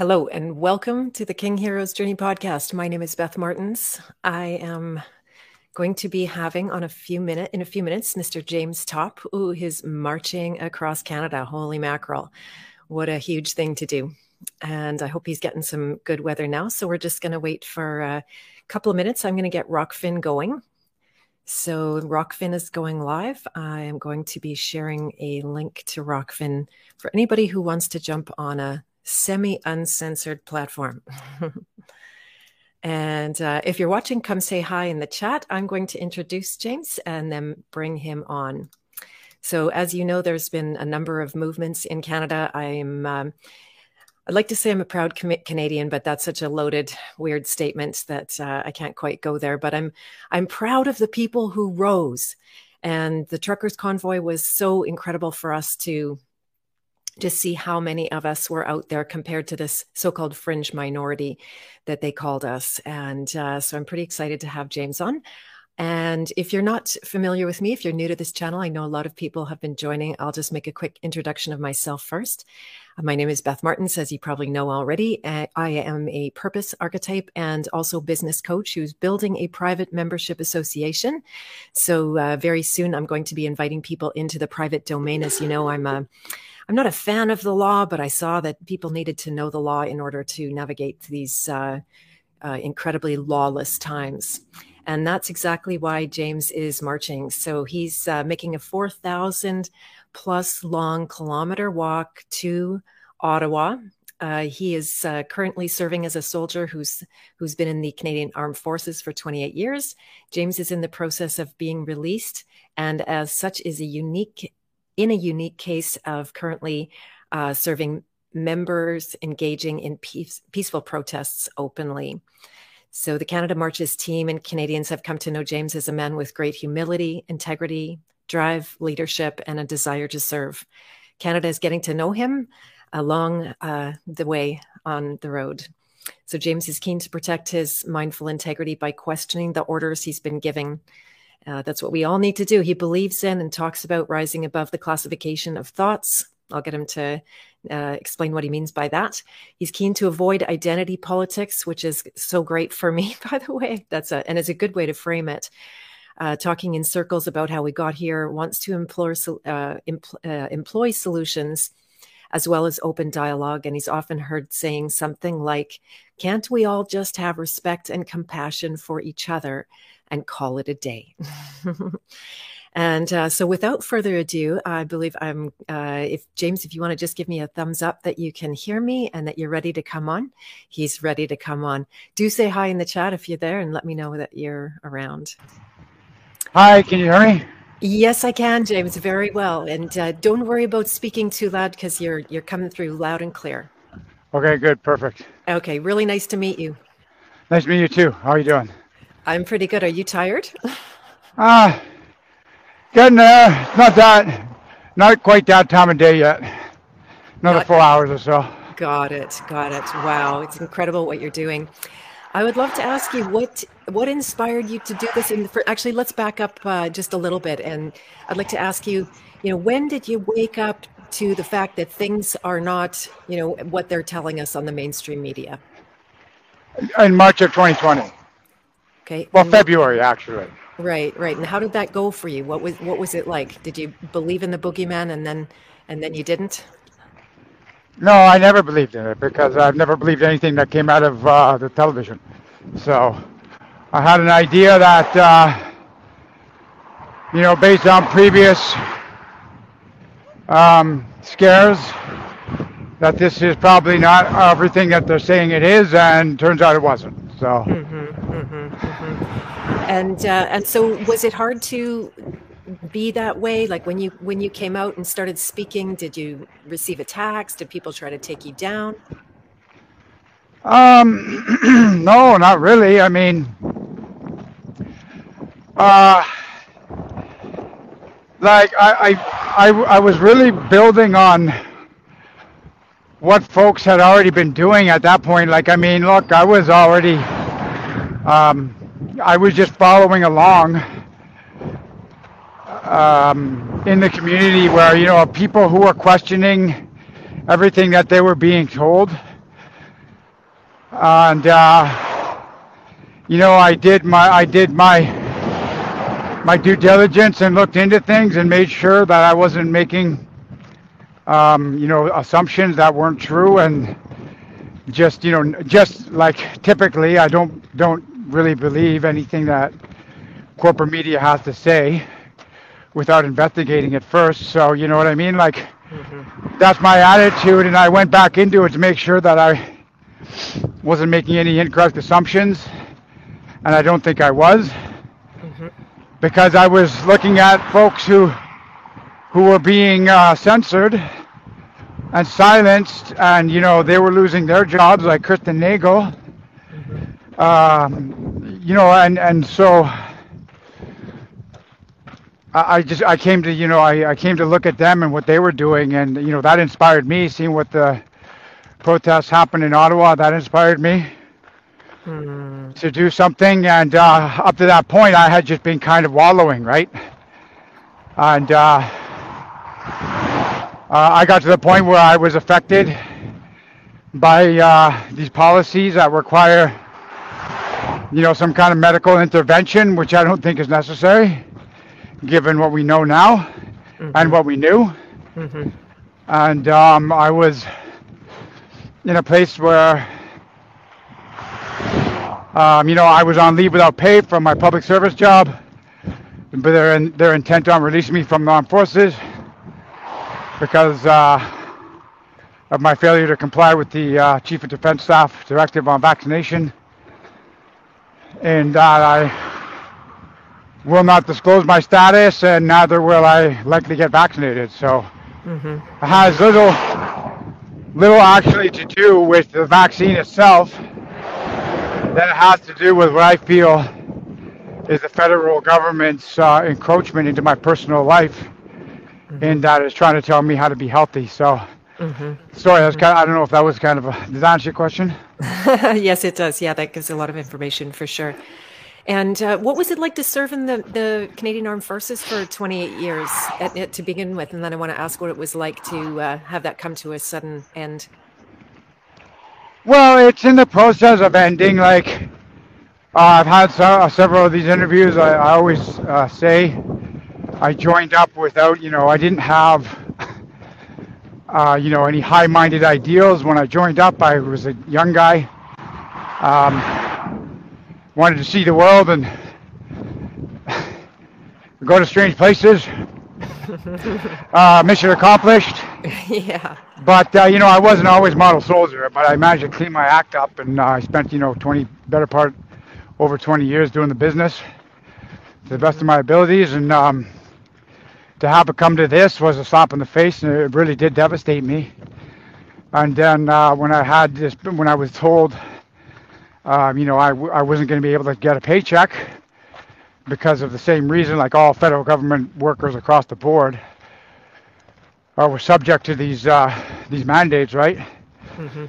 Hello and welcome to the King Heroes Journey podcast. My name is Beth Martins. I am going to be having on a few minute in a few minutes Mr. James Topp, who is marching across Canada. Holy mackerel. What a huge thing to do. And I hope he's getting some good weather now. So we're just going to wait for a couple of minutes. I'm going to get Rokfin going. So Rokfin is going live. I am going to be sharing a link to Rokfin for anybody who wants to jump on a semi uncensored platform. and uh, if you're watching, come say hi in the chat. I'm going to introduce James and then bring him on. So, as you know, there's been a number of movements in Canada. I'm, um, I'd like to say I'm a proud Canadian, but that's such a loaded, weird statement that uh, I can't quite go there. But I'm, I'm proud of the people who rose, and the truckers' convoy was so incredible for us to to see how many of us were out there compared to this so-called fringe minority that they called us. And uh, so I'm pretty excited to have James on. And if you're not familiar with me, if you're new to this channel, I know a lot of people have been joining. I'll just make a quick introduction of myself first. Uh, my name is Beth Martins, as you probably know already. I am a purpose archetype and also business coach who's building a private membership association. So uh, very soon, I'm going to be inviting people into the private domain. As you know, I'm a I'm not a fan of the law, but I saw that people needed to know the law in order to navigate these uh, uh, incredibly lawless times. And that's exactly why James is marching. So he's uh, making a 4,000 plus long kilometer walk to Ottawa. Uh, he is uh, currently serving as a soldier who's who's been in the Canadian Armed Forces for 28 years. James is in the process of being released, and as such, is a unique in a unique case of currently uh, serving members engaging in peace, peaceful protests openly. So the Canada Marches team and Canadians have come to know James as a man with great humility, integrity, drive, leadership, and a desire to serve. Canada is getting to know him along uh, the way on the road. So James is keen to protect his mindful integrity by questioning the orders he's been giving uh, that's what we all need to do. He believes in and talks about rising above the classification of thoughts. I'll get him to uh, explain what he means by that. He's keen to avoid identity politics, which is so great for me, by the way. That's a, and it's a good way to frame it. Uh, talking in circles about how we got here, wants to employ, uh, empl uh, employ solutions as well as open dialogue. And he's often heard saying something like, Can't we all just have respect and compassion for each other? and call it a day. and uh, so, without further ado, I believe I'm. Uh, if James, if you want to just give me a thumbs up that you can hear me and that you're ready to come on, he's ready to come on. Do say hi in the chat if you're there, and let me know that you're around. Hi, can you hear me? Yes, I can, James, very well. And uh, don't worry about speaking too loud because you're you're coming through loud and clear. Okay, good, perfect. Okay, really nice to meet you. Nice to meet you too. How are you doing? I'm pretty good. Are you tired? Ah, uh, getting there. Not that, not quite that time of day yet. Another not, four hours or so. Got it. Got it. Wow, it's incredible what you're doing. I would love to ask you what what inspired you to do this. And actually, let's back up uh, just a little bit, and I'd like to ask you, you know, when did you wake up to the fact that things are not, you know, what they're telling us on the mainstream media? In March of 2020. Okay. Well, February actually. Right, right. And how did that go for you? What was what was it like? Did you believe in the boogeyman and then and then you didn't? No, I never believed in it because I've never believed anything that came out of uh, the television. So I had an idea that uh, you know, based on previous um, scares, that this is probably not everything that they're saying it is, and turns out it wasn't. So. Mm-hmm. And uh, and so, was it hard to be that way? Like when you when you came out and started speaking, did you receive attacks? Did people try to take you down? Um, no, not really. I mean, uh, like I, I, I, I was really building on what folks had already been doing at that point. Like, I mean, look, I was already, um, I was just following along um, in the community where, you know, people who were questioning everything that they were being told. and uh, you know, I did my I did my my due diligence and looked into things and made sure that I wasn't making um, you know assumptions that weren't true and just you know just like typically I don't don't really believe anything that corporate media has to say without investigating it first. So you know what I mean? Like mm-hmm. that's my attitude, and I went back into it to make sure that I wasn't making any incorrect assumptions, and I don't think I was, mm-hmm. because I was looking at folks who who were being uh, censored and silenced, and you know they were losing their jobs, like Kristen Nagle. Um, you know, and and so I just I came to you know I, I came to look at them and what they were doing and you know that inspired me seeing what the protests happened in Ottawa that inspired me hmm. to do something and uh, up to that point I had just been kind of wallowing right and uh, uh, I got to the point where I was affected by uh, these policies that require you know some kind of medical intervention which I don't think is necessary given what we know now mm-hmm. and what we knew. Mm-hmm. And um, I was in a place where, um, you know, I was on leave without pay from my public service job, but they're, in, they're intent on releasing me from the armed forces because uh, of my failure to comply with the uh, Chief of Defense Staff directive on vaccination. And that I will not disclose my status, and neither will I likely get vaccinated. So mm-hmm. it has little, little actually to do with the vaccine itself. That it has to do with what I feel is the federal government's uh, encroachment into my personal life, mm-hmm. and that is trying to tell me how to be healthy. So. Mm-hmm. Sorry, that's kind of, I don't know if that was kind of a. Did that answer your question? yes, it does. Yeah, that gives a lot of information for sure. And uh, what was it like to serve in the, the Canadian Armed Forces for 28 years at, at, to begin with? And then I want to ask what it was like to uh, have that come to a sudden end. Well, it's in the process of ending. Like, uh, I've had so, uh, several of these interviews. I, I always uh, say I joined up without, you know, I didn't have, uh, you know, any high minded ideals. When I joined up, I was a young guy. Um, wanted to see the world and go to strange places. uh, mission accomplished. Yeah. But uh, you know, I wasn't always model soldier, but I managed to clean my act up, and uh, I spent you know 20 better part over 20 years doing the business to the best of my abilities, and um, to have it come to this was a slap in the face, and it really did devastate me. And then uh, when I had this, when I was told um, you know, I, I wasn't going to be able to get a paycheck because of the same reason, like all federal government workers across the board are were subject to these uh, these mandates, right? Mm-hmm.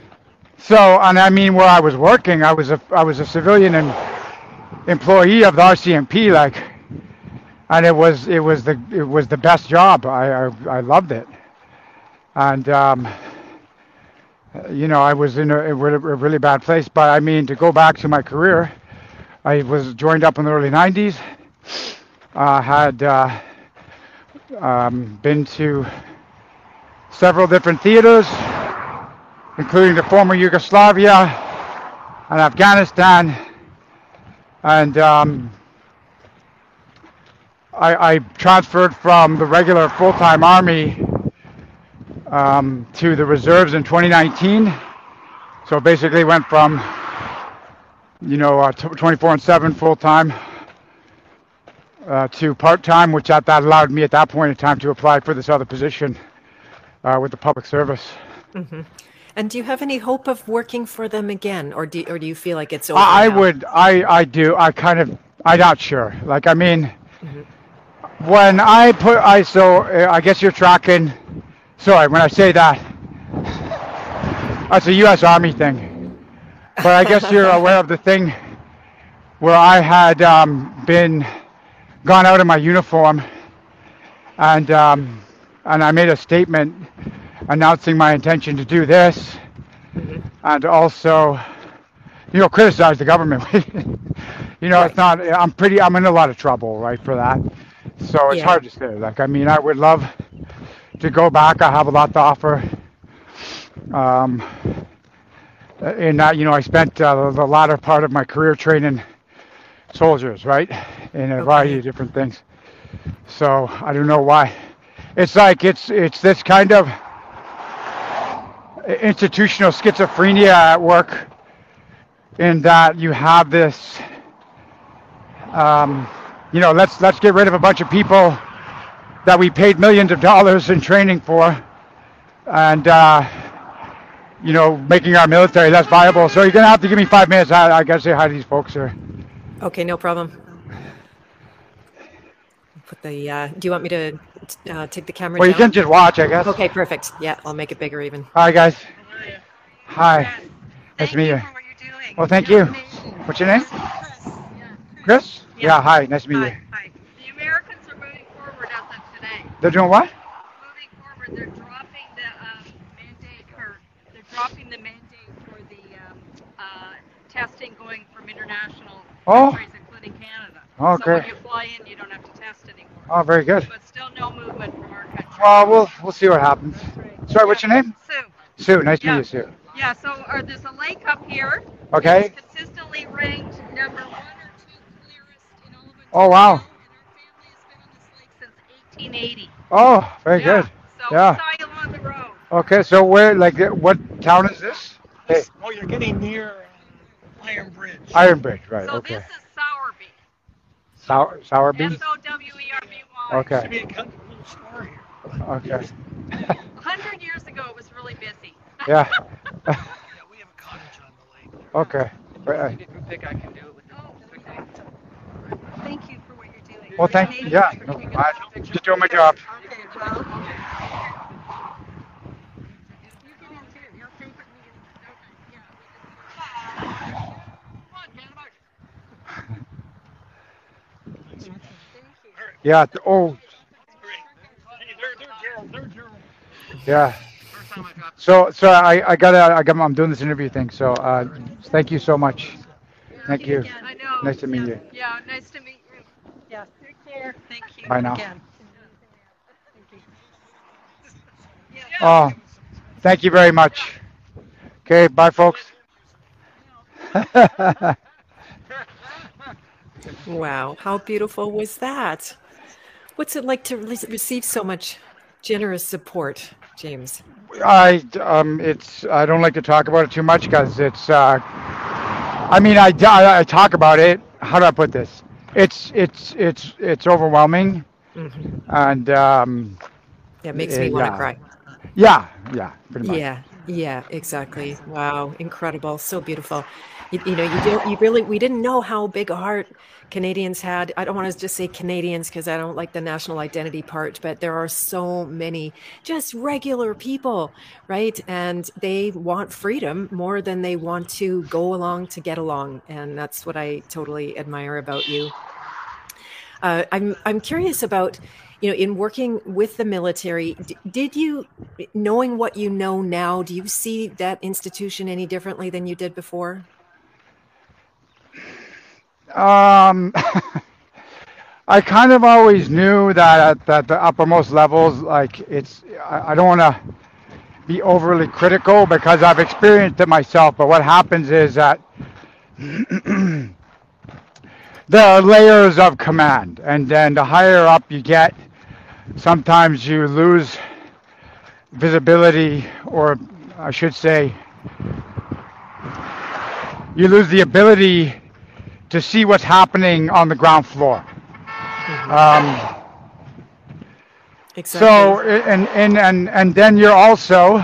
So, and I mean, where I was working, I was a I was a civilian and employee of the RCMP, like, and it was it was the it was the best job. I I, I loved it, and um, you know, I was in a, a, really bad place. But I mean, to go back to my career, I was joined up in the early 90s. Uh, had uh, um, been to several different theaters, including the former Yugoslavia and Afghanistan. And um, I, I transferred from the regular full-time army um, to the reserves in 2019. So basically went from, you know, uh, 24 and 7 full time uh, to part time, which at that allowed me at that point in time to apply for this other position uh, with the public service. Mm-hmm. And do you have any hope of working for them again, or do or do you feel like it's over? I now? would. I I do. I kind of. I'm not sure. Like I mean, mm-hmm. When I put I so uh, I guess you're tracking Sorry, when I say that, that's a U.S. Army thing. But I guess you're aware of the thing where I had um, been gone out in my uniform, and um, and I made a statement announcing my intention to do this, mm-hmm. and also you know, criticize the government. you know, Right. it's not. I'm pretty. I'm in a lot of trouble, right, for that. So it's Yeah. hard to say. Like, I mean, I would love to go back. I have a lot to offer. Um, in that, you know, I spent uh, the latter part of my career training soldiers, right, in a variety of different things. So I don't know why. It's like it's it's this kind of institutional schizophrenia at work in that you have this um, you know let's let's get rid of a bunch of people that we paid millions of dollars in training for and uh, you know making our military less viable so you're gonna have to give me five minutes i, I gotta say hi to these folks here Okay, no problem. Put the. Uh, do you want me to uh, take the camera well you down? can just watch i guess Okay, perfect. Yeah, I'll make it bigger even. hi guys How are you? hi Yes. nice Thank to meet you for what you're doing. well thank You're you amazing. what's your name Chris. Yeah. chris Yeah. yeah hi nice to meet Hi. you Hi. The Americans are moving forward as of today. they're doing what Moving forward, they're dropping the um, mandate, or they're dropping the mandate for the um, uh, testing going from international Oh. countries, including Canada. Oh, so great. when you fly in, you don't have to test anymore. oh very good But still no movement from our country. well we'll we'll see what happens sorry what's your name Sue. sue nice to meet you sue Yeah, so uh, there's a lake up here. Okay. It's consistently ranked number one since 1880. oh very yeah. good So Yeah. we saw you along the road. Okay, so where, like, what town is this? Hey, Oh, you're getting near um, Iron Bridge. Iron Bridge, right? so okay. this is Sowerby. Sour, Sowerby. S O W E R B Y. Okay. Should be a country little store here. Okay. Hundred years ago, it was really busy. yeah. Yeah, we have a cottage on the lake. there. okay. Right, think I can do it with Oh, okay. Thank you for what you're doing. Well, thank you. yeah. No, I, just doing my job. Okay, well. You can in too. He'll take it. Okay, yeah. Come on, Hannibal. Thank you. Yeah. th- Oh, Great. Hey, they're, they're Gerald. They're Gerald. yeah. First time I dropped. So, so I, I gotta, I got, I'm doing this interview thing. So, uh, thank you so much. Thank you. Nice to meet you. Yeah, nice to meet you. Yeah, care. Thank you. Bye now. Again. Yeah. Oh, thank you very much. Okay, bye, folks. Wow, how beautiful was that? What's it like to re- receive so much generous support, James? I um, it's I don't like to talk about it too much because it's. Uh, I mean, I, I I talk about it. How do I put this? It's it's it's it's overwhelming, hmm and um, It makes me want to yeah. cry. yeah, yeah, pretty much. Yeah, yeah, exactly. Wow, incredible, so beautiful. You, you know, you don't, you really, we didn't know how big a heart Canadians had. I don't want to just say Canadians because I don't like the national identity part, but there are so many just regular people, right? And they want freedom more than they want to go along to get along, and that's what I totally admire about you. Uh, I'm I'm curious about, you know, in working with the military, did you, knowing what you know now, do you see that institution any differently than you did before? Um, I kind of always knew that at, at the uppermost levels, like it's. I, I don't want to be overly critical because I've experienced it myself. But what happens is that there are layers of command, and then the higher up you get, sometimes you lose visibility, or I should say, you lose the ability to see what's happening on the ground floor. Um, Exactly. so, and, and, and, and then you're also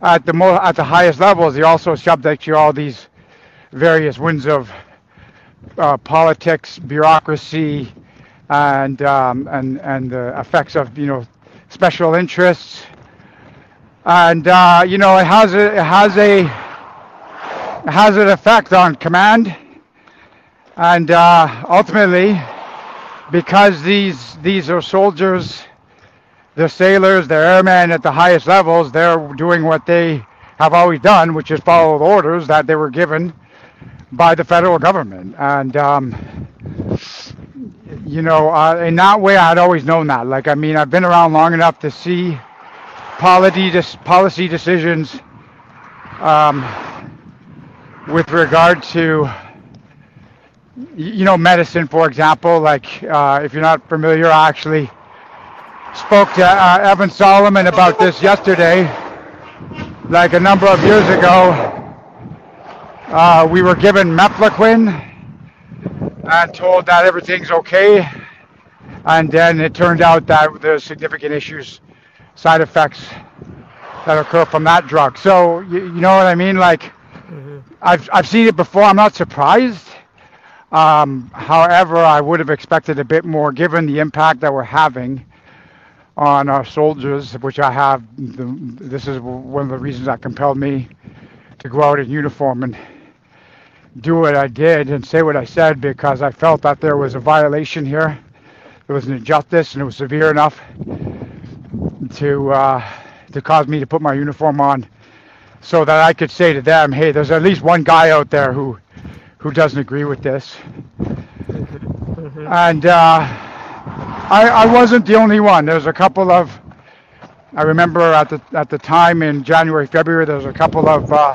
at the mo- at the highest levels, you're also subject to all these various winds of uh, politics, bureaucracy, and um, and and the effects of you know special interests. And uh, you know it has a it has a it has an effect on command, and uh, ultimately, because these these are soldiers the sailors, the airmen at the highest levels, they're doing what they have always done, which is follow the orders that they were given by the federal government. And, um, you know, uh, in that way, I'd always known that. Like, I mean, I've been around long enough to see policy, policy decisions um, with regard to, you know, medicine, for example. Like, uh, if you're not familiar, I actually spoke to uh, Evan Solomon about this yesterday, like a number of years ago. Uh, we were given mefloquine and told that everything's okay. And then it turned out that there's significant issues, side effects that occur from that drug. So you, you know what I mean? Like mm-hmm. I've I've seen it before. I'm not surprised. Um, however, I would have expected a bit more given the impact that we're having on our soldiers, which I have. The, this is one of the reasons that compelled me to go out in uniform and do what I did and say what I said because I felt that there was a violation here. There was an injustice and it was severe enough to uh, to cause me to put my uniform on so that I could say to them, hey, there's at least one guy out there who who doesn't agree with this. Mm-hmm. And uh, I, I wasn't the only one. There's a couple of, I remember at the at the time in January, February, there was a couple of uh,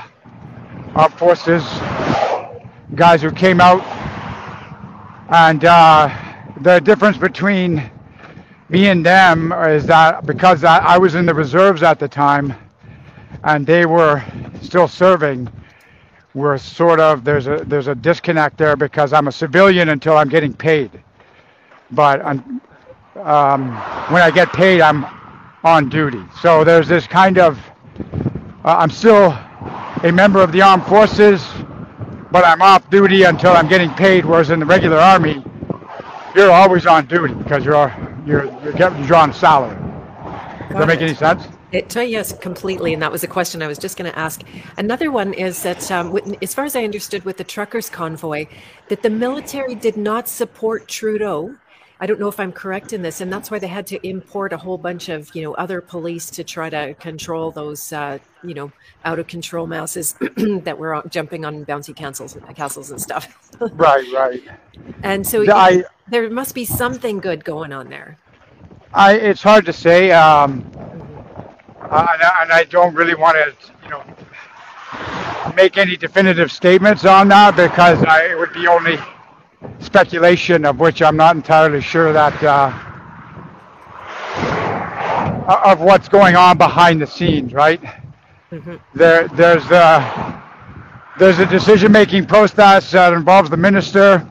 armed forces guys who came out, and uh, the difference between me and them is that because I, I was in the reserves at the time, and they were still serving, we're sort of there's a there's a disconnect there because I'm a civilian until I'm getting paid, but um, when I get paid, I'm on duty. So there's this kind of, uh, I'm still a member of the armed forces, but I'm off duty until I'm getting paid. Whereas in the regular army, you're always on duty because you're you're you're, getting, you're on salary. Does that make any sense? It, yes, completely. And that was a question I was just going to ask. Another one is that, um, as far as I understood with the truckers' convoy, that the military did not support Trudeau I don't know if I'm correct in this, and that's why they had to import a whole bunch of you know other police to try to control those uh, you know out of control masses that were jumping on bouncy castles, castles and stuff. right, right. And so I, there must be something good going on there. I it's hard to say, um, uh, and, and I don't really want to you know make any definitive statements on that because I, it would be only speculation of which I'm not entirely sure that uh, of what's going on behind the scenes, right? Mm-hmm. There, there's a, uh, there's a decision-making process that involves the minister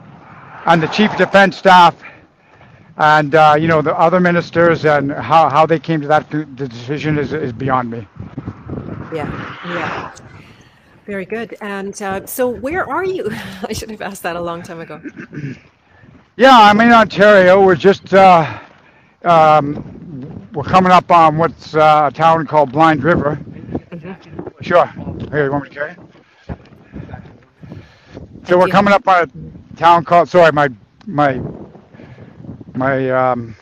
and the chief defense staff, and uh, you know the other ministers and how, how they came to that the decision is is beyond me. Yeah, yeah. Very good. And uh, so, where are you? I should have asked that a long time ago. Yeah, I'm in Ontario. We're just uh, um, we're coming up on what's uh, a town called Blind River. Mm-hmm. Sure. Here, you want me to carry? So we're coming up on a town called. Sorry, my my my um,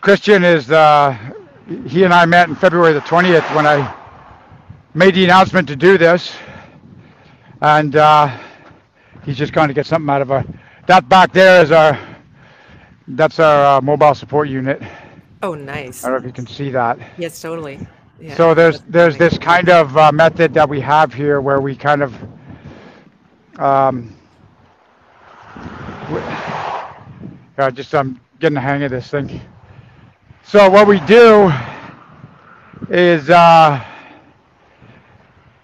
Christian is. Uh, he and I met in February the 20th when I made the announcement to do this, and uh, he's just going to get something out of a. That back there is our. That's our uh, mobile support unit. Oh, nice. I don't know if you can see that. Yes, totally. Yeah, so there's there's this kind of uh, method that we have here where we kind of um, just I'm getting the hang of this thing. So what we do is uh,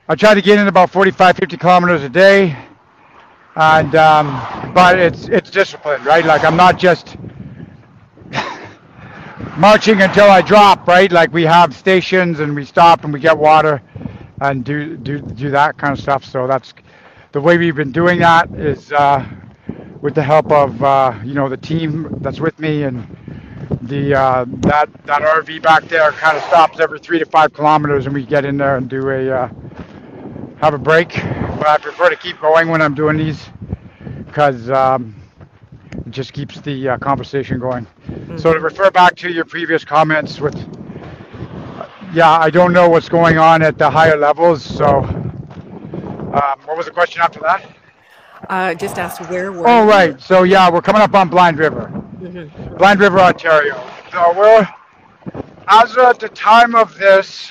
I try to get in about 45, 50 kilometers a day, and um, but it's it's discipline, right? Like I'm not just marching until I drop, right? Like we have stations and we stop and we get water and do do do that kind of stuff. So that's the way we've been doing that is uh, with the help of uh, you know the team that's with me and the uh, that that RV back there kind of stops every three to five kilometers and we get in there and do a uh, have a break, but I prefer to keep going when I'm doing these because um, it just keeps the uh, conversation going. Mm-hmm. So to refer back to your previous comments with, uh, yeah, I don't know what's going on at the higher levels, so Um, what was the question after that? Uh, just asked where were Oh, right. So yeah, we're coming up on Blind River, Mhm. Blind River, Ontario. So we're as at the time of this,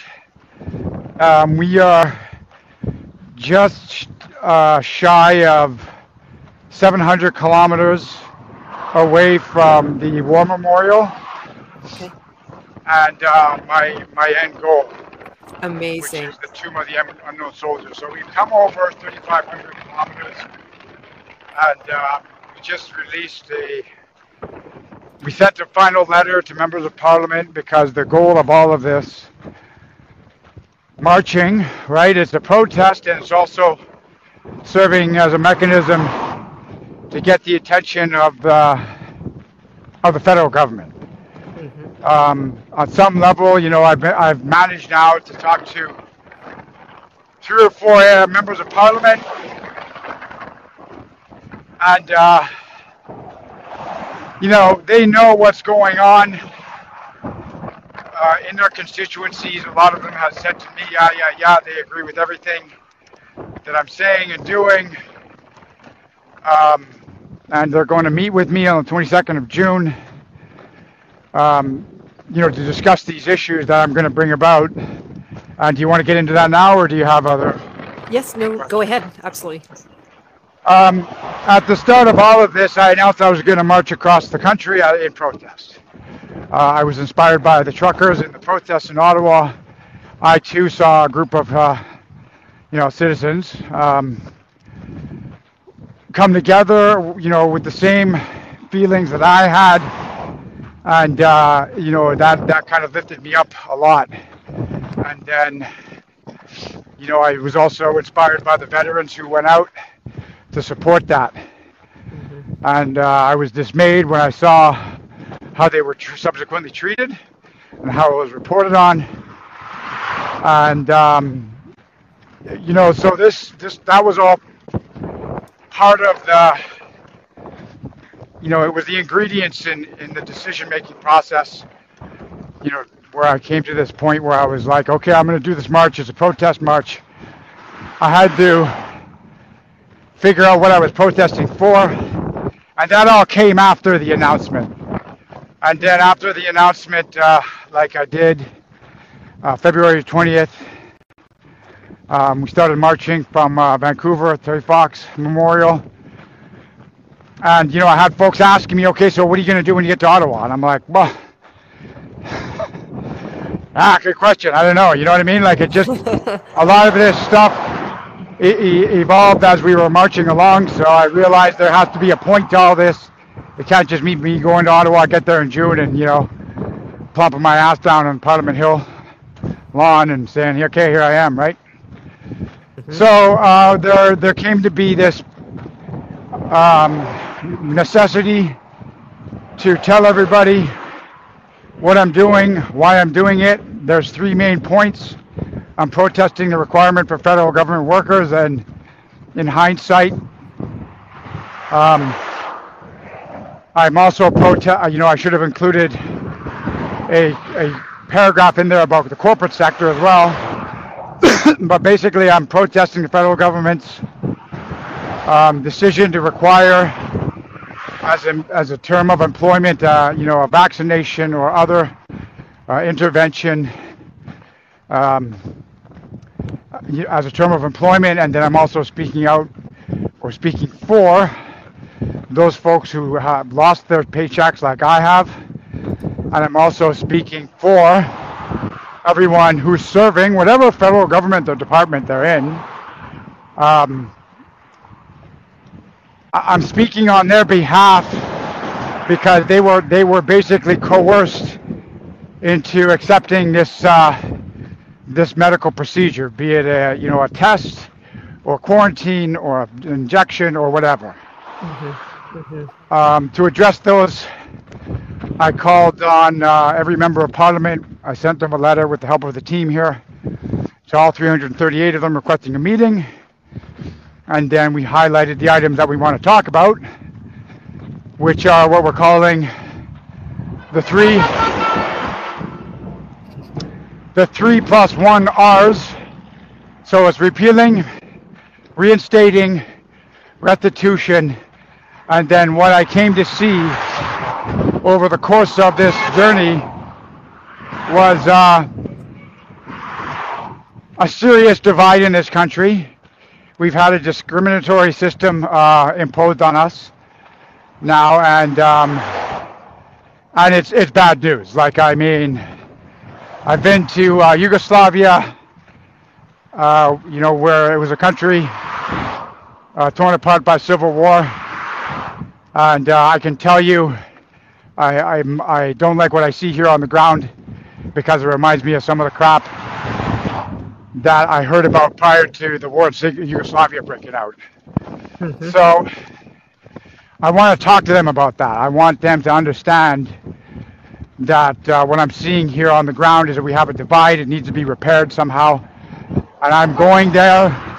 um, we are just uh, shy of 700 kilometers away from the War Memorial Okay. and uh, my my end goal, which Amazing. is the Tomb of the Unknown Soldier. So we've come over 3,500 kilometers, and uh, we just released a. We sent a final letter to members of Parliament because the goal of all of this marching, right, is a protest and it's also serving as a mechanism to get the attention of the of the federal government. Mhm. Um, on some level, you know, I've been, I've managed now to talk to three or four uh, members of parliament, and uh, you know, they know what's going on uh, in their constituencies. A lot of them have said to me, "Yeah, yeah, yeah," they agree with everything that I'm saying and doing. Um, and they're going to meet with me on the 22nd of June um, you know, to discuss these issues that I'm going to bring about. And do you want to get into that now, or do you have other? Yes, no, go ahead. Absolutely. Um, at the start of all of this, I announced I was going to march across the country uh, in protest. Uh, I was inspired by the truckers and the protests in Ottawa. I too saw a group of, uh, you know, citizens um, come together, you know, with the same feelings that I had, and uh, you know that that kind of lifted me up a lot. And then, you know, I was also inspired by the veterans who went out to support that. And uh, I was dismayed when I saw how they were tr- subsequently treated and how it was reported on. And um, you know, so this this that was all part of the you know, it was the ingredients in, in the decision making process, you know, where I came to this point where I was like, okay, I'm going to do this march. It's a protest march. I had to figure out what I was protesting for. And that all came after the announcement. And then after the announcement, uh, like I did uh, February 20th, um, we started marching from uh, Vancouver, Terry Fox Memorial. And, you know, I had folks asking me, okay, so what are you going to do when you get to Ottawa? And I'm like, well, ah, good question. I don't know. You know what I mean? Like, it just, a lot of this stuff e- e- evolved as we were marching along. So I realized there has to be a point to all this. It can't just be me going to Ottawa, get there in June, and, you know, plumping my ass down on Parliament Hill lawn and saying, okay, here I am, right? So uh, there, there came to be this um, necessity to tell everybody what I'm doing, why I'm doing it. There's three main points. I'm protesting the requirement for federal government workers, and in hindsight, um, I'm also protest. You know, I should have included a, a paragraph in there about the corporate sector as well. but basically, I'm protesting the federal government's um, decision to require, as a, as a term of employment, uh, you know, a vaccination or other uh, intervention um, as a term of employment, and then I'm also speaking out or speaking for those folks who have lost their paychecks like I have, and I'm also speaking for everyone who's serving whatever federal government or department they're in. Um, I'm speaking on their behalf because they were they were basically coerced into accepting this uh, this medical procedure, be it a you know a test or quarantine or injection or whatever. Um, to address those, I called on uh, every member of parliament. I sent them a letter with the help of the team here to all 338 of them requesting a meeting. And then we highlighted the items that we want to talk about, which are what we're calling the three the three plus one R's. So it's repealing reinstating restitution, and then what I came to see over the course of this journey was uh, a serious divide in this country. We've had a discriminatory system uh, imposed on us now, and um, and it's it's bad news. Like I mean, I've been to uh, Yugoslavia, uh, you know, where it was a country uh, torn apart by civil war, and uh, I can tell you, I I'm, I don't like what I see here on the ground because it reminds me of some of the crap that I heard about prior to the war in Yugoslavia breaking out. So I want to talk to them about that. I want them to understand that uh, what I'm seeing here on the ground is that we have a divide. It needs to be repaired somehow, and I'm going there.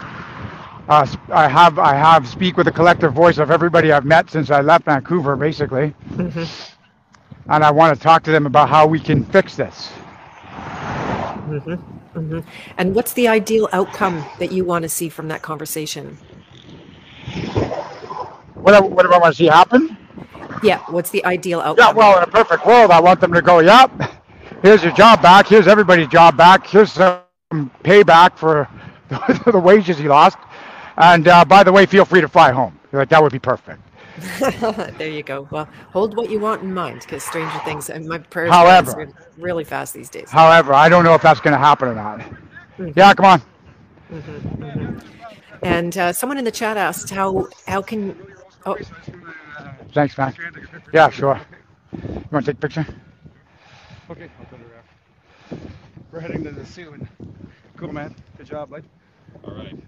Uh, I have I have speak with the collective voice of everybody I've met since I left Vancouver, basically, and I want to talk to them about how we can fix this. Mm-hmm. Mm-hmm. And what's the ideal outcome that you want to see from that conversation? What what do I want to see happen? Yeah, what's the ideal outcome? Yeah, well, in a perfect world, I want them to go, yep, here's your job back. Here's everybody's job back. Here's some payback for the wages he lost. And uh, by the way, feel free to fly home. Like, that would be perfect. there you go. Well, hold what you want in mind because stranger things and my prayers are However- answered really fast these days. However, I don't know if that's going to happen or not. Mm-hmm. Yeah, come on. Mm-hmm, mm-hmm. And uh, someone in the chat asked how how can oh Thanks, man. Yeah, sure. You want to take a picture? Okay, I'll photograph. We're heading to the zoo and cool man. Good job, bud. All right.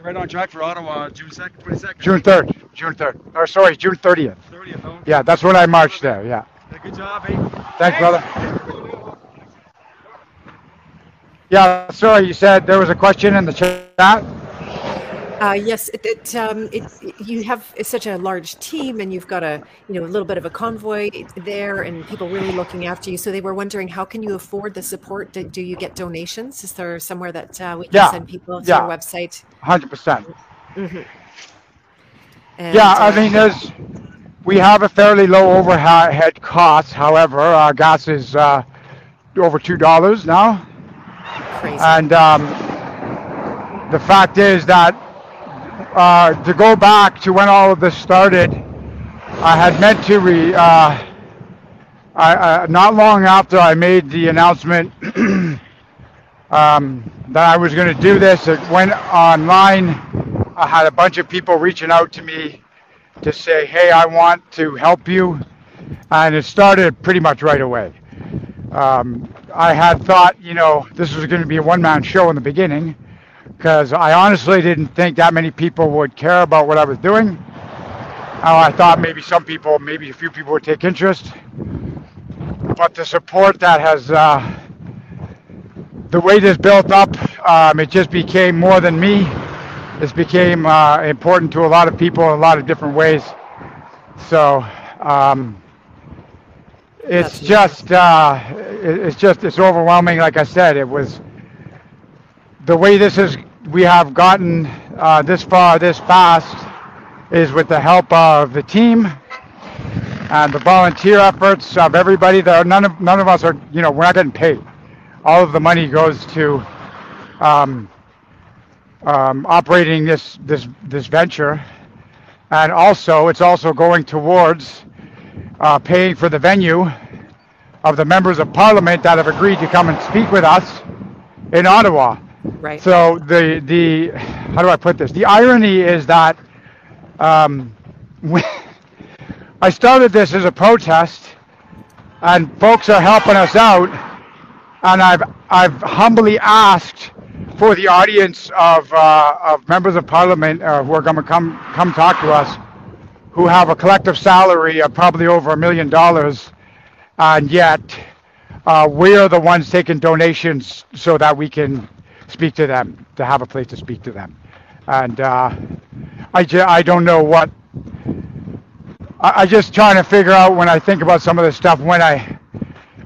Get right on track for Ottawa, June second, twenty second. June 3rd. June 3rd. Or sorry, June 30th. Thirtieth, home. Yeah, that's when I marched there. Yeah. Good job, hey. Thanks, brother. Yeah, sorry, you said there was a question in the chat? Uh, yes, it, it, um, it, you have such a large team, and you've got a you know a little bit of a convoy there, and people really looking after you. So they were wondering, how can you afford the support? Do, do you get donations? Is there somewhere that uh, we can Yeah, send people to yeah. your website? 100%. And, Yeah, I uh, mean, there's, we have a fairly low overhead cost. However, our gas is uh, over $2 now. crazy. And um, the fact is that uh, to go back to when all of this started, I had meant to re, uh, I, uh, not long after I made the announcement um, that I was going to do this, it went online. I had a bunch of people reaching out to me to say, hey, I want to help you. And it started pretty much right away. Um, I had thought, you know, this was going to be a one man show in the beginning because I honestly didn't think that many people would care about what I was doing. Uh, I thought maybe some people, maybe a few people would take interest. But the support that has, uh, the way this built up, um, it just became more than me. This became uh, important to a lot of people in a lot of different ways. So, um, it's just uh, it's just it's overwhelming like i said it was the way this is we have gotten uh, this far this fast is with the help of the team and the volunteer efforts of everybody there none of none of us are you know we're not getting paid all of the money goes to um, um, operating this this this venture and also it's also going towards uh, paying for the venue of the members of parliament that have agreed to come and speak with us in Ottawa. Right. So the the how do I put this? The irony is that um, we, I started this as a protest, and folks are helping us out, and I've I've humbly asked for the audience of uh, of members of parliament uh, who are going to come come talk to us who have a collective salary of probably over a million dollars, and yet uh, we're the ones taking donations so that we can speak to them, to have a place to speak to them. And uh, I, ju- I don't know what, I, I just trying to figure out when I think about some of this stuff, when I,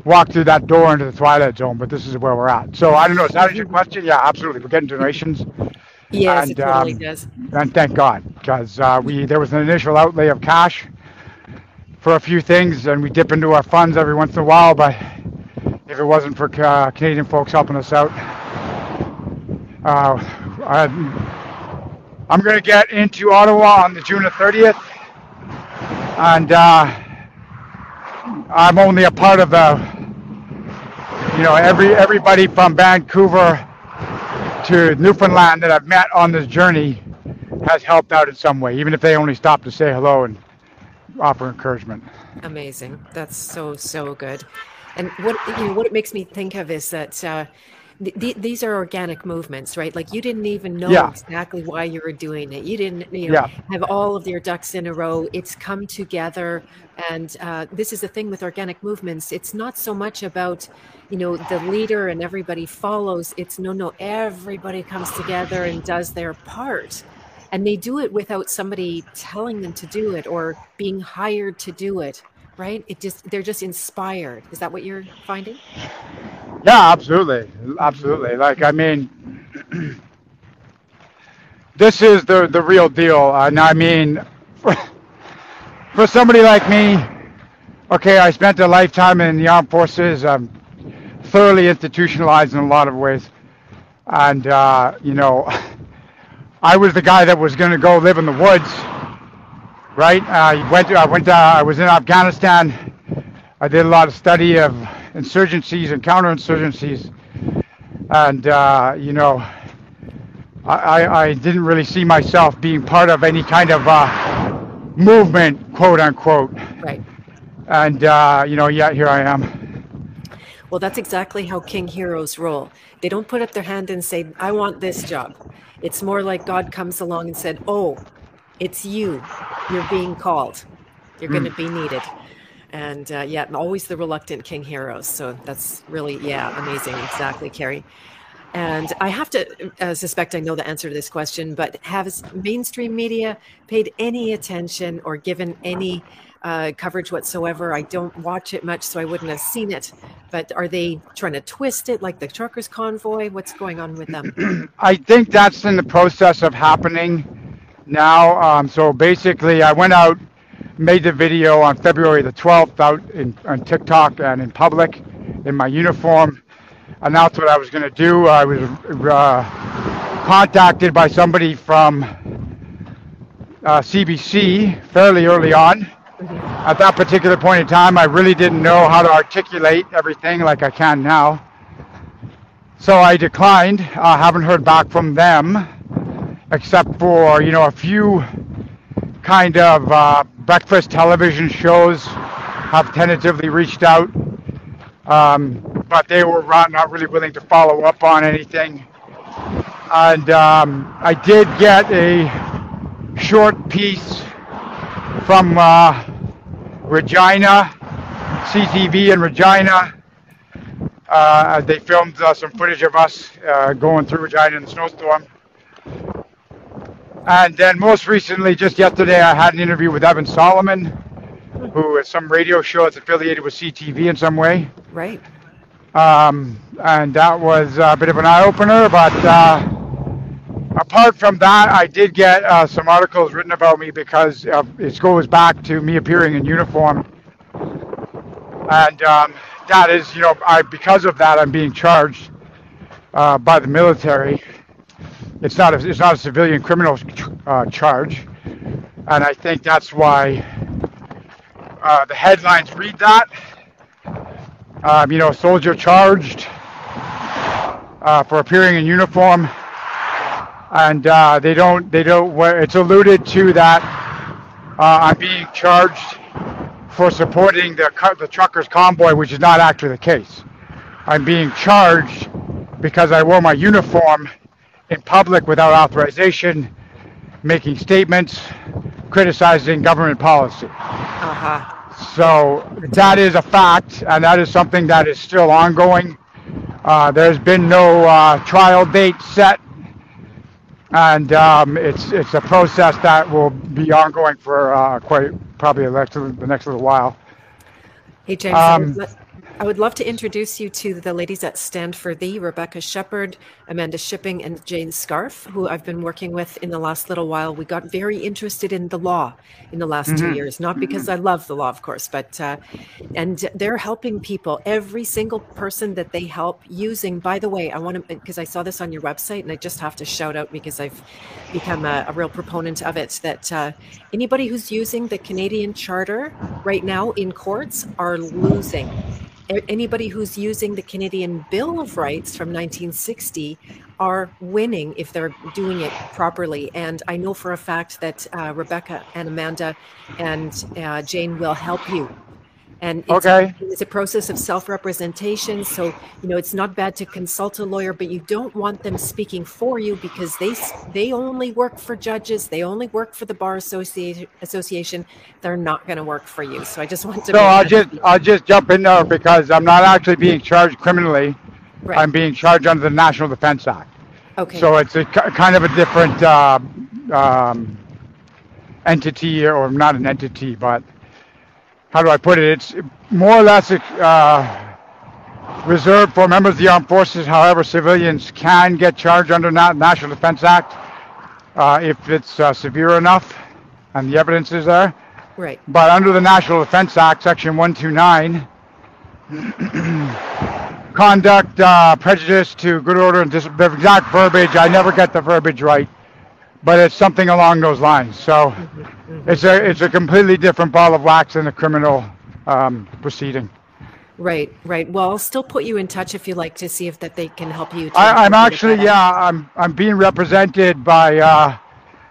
walk through that door into the twilight zone. But this is where we're at. So I don't know. Is that your question? Yeah, absolutely. We're getting donations, Yes, And, it totally um, does. and thank God, because uh, we there was an initial outlay of cash for a few things, and we dip into our funds every once in a while. But if it wasn't for uh, Canadian folks helping us out, uh, I, I'm going to get into Ottawa on the June the 30th, and uh, I'm only a part of the, you know, every everybody from Vancouver to Newfoundland that I've met on this journey has helped out in some way, even if they only stop to say hello and offer encouragement. Amazing. That's so so good. And what you know, what it makes me think of is that uh, th- th- these are organic movements, right? Like you didn't even know Yeah. exactly why you were doing it. You didn't, you know, Yeah. have all of your ducks in a row. It's come together, and uh, this is the thing with organic movements. It's not so much about, you know, the leader and everybody follows. It's no, no, everybody comes together and does their part. And they do it without somebody telling them to do it or being hired to do it, right? It just they're just inspired. Is that what you're finding? Yeah, absolutely, absolutely. Like I mean, this is the the real deal, and I mean, for, for somebody like me, okay, I spent a lifetime in the armed forces. I'm thoroughly institutionalized in a lot of ways, and uh, you know, I was the guy that was going to go live in the woods, right? I went. I went. Uh, I was in Afghanistan. I did a lot of study of insurgencies and counterinsurgencies, and uh, you know, I, I, I didn't really see myself being part of any kind of uh, movement, quote unquote. Right. And uh, you know, yet here I am. Well, that's exactly how King Heroes roll. They don't put up their hand and say, I want this job. It's more like God comes along and said, Oh, it's you. You're being called. You're going to be needed. And uh, yeah, always the reluctant King Heroes. So that's really, yeah, amazing. Exactly, Carrie. And I have to uh, suspect I know the answer to this question, but has mainstream media paid any attention or given any uh, coverage whatsoever? I don't watch it much, so I wouldn't have seen it. But are they trying to twist it like the truckers' convoy? What's going on with them? I think that's in the process of happening now. Um, so basically, I went out, made the video on February the 12th out in, on TikTok and in public in my uniform. Announced what I was going to do. I was uh, contacted by somebody from uh, CBC fairly early on. At that particular point in time, I really didn't know how to articulate everything like I can now. So I declined. I haven't heard back from them, except for you know a few kind of uh, breakfast television shows have tentatively reached out, um, but they were not not really willing to follow up on anything. And um, I did get a short piece from uh, Regina, CTV in Regina. Uh, they filmed uh, some footage of us uh, going through Regina in the snowstorm. And then most recently, just yesterday, I had an interview with Evan Solomon, who is some radio show that's affiliated with CTV in some way. right. Um, and that was a bit of an eye opener. But uh, apart from that, I did get uh, some articles written about me because uh, it goes back to me appearing in uniform. And um, that is, you know, I because of that, I'm being charged uh, by the military. It's not a, it's not a civilian criminal uh, charge, and I think that's why uh, the headlines read that. Um, you know, soldier charged uh, for appearing in uniform, and uh, they don't they don't. It's alluded to that uh, I'm being charged for supporting the the truckers convoy, which is not actually the case. I'm being charged because I wore my uniform in public without authorization, making statements criticizing government policy. Uh-huh. So that is a fact, and that is something that is still ongoing. Uh, there's been no uh, trial date set, and um, it's it's a process that will be ongoing for uh, quite probably the next, the next little while. Hey, James, Um, I would love to introduce you to the ladies at Stand for Thee, Rebecca Shepard, Amanda Shipping, and Jane Scharf, who I've been working with in the last little while. We got very interested in the law in the last two years, not because I love the law, of course, but uh, and they're helping people. Every single person that they help using. By the way, I want to because I saw this on your website, and I just have to shout out because I've become a, a real proponent of it. That uh, anybody who's using the Canadian Charter right now in courts are losing anybody who's using the Canadian Bill of Rights from 1960 are winning if they're doing it properly. And I know for a fact that uh, Rebecca and Amanda and uh, Jane will help you. And it's, Okay. it's a process of self representation. So, you know, it's not bad to consult a lawyer, but you don't want them speaking for you because they, they only work for judges, they only work for the Bar Association. Association. They're not going to work for you. So I just want to. Make I'll just I'll just jump in there because I'm not actually being charged criminally. Right. I'm being charged under the National Defense Act. Okay. So it's a kind of a different uh, um, entity, or not an entity, but how do I put it? It's more or less uh, reserved for members of the armed forces. However, civilians can get charged under Na- National Defense Act uh, if it's uh, severe enough and the evidence is there. right. But under the National Defense Act, Section 129, conduct uh, prejudice to good order and dis- the exact verbiage, I never get the verbiage right, but it's something along those lines. So it's a it's a completely different ball of wax than a criminal um, proceeding. Right, right. Well, I'll still put you in touch if you like to see if that they can help you. I, I'm actually yeah I'm I'm being represented by uh,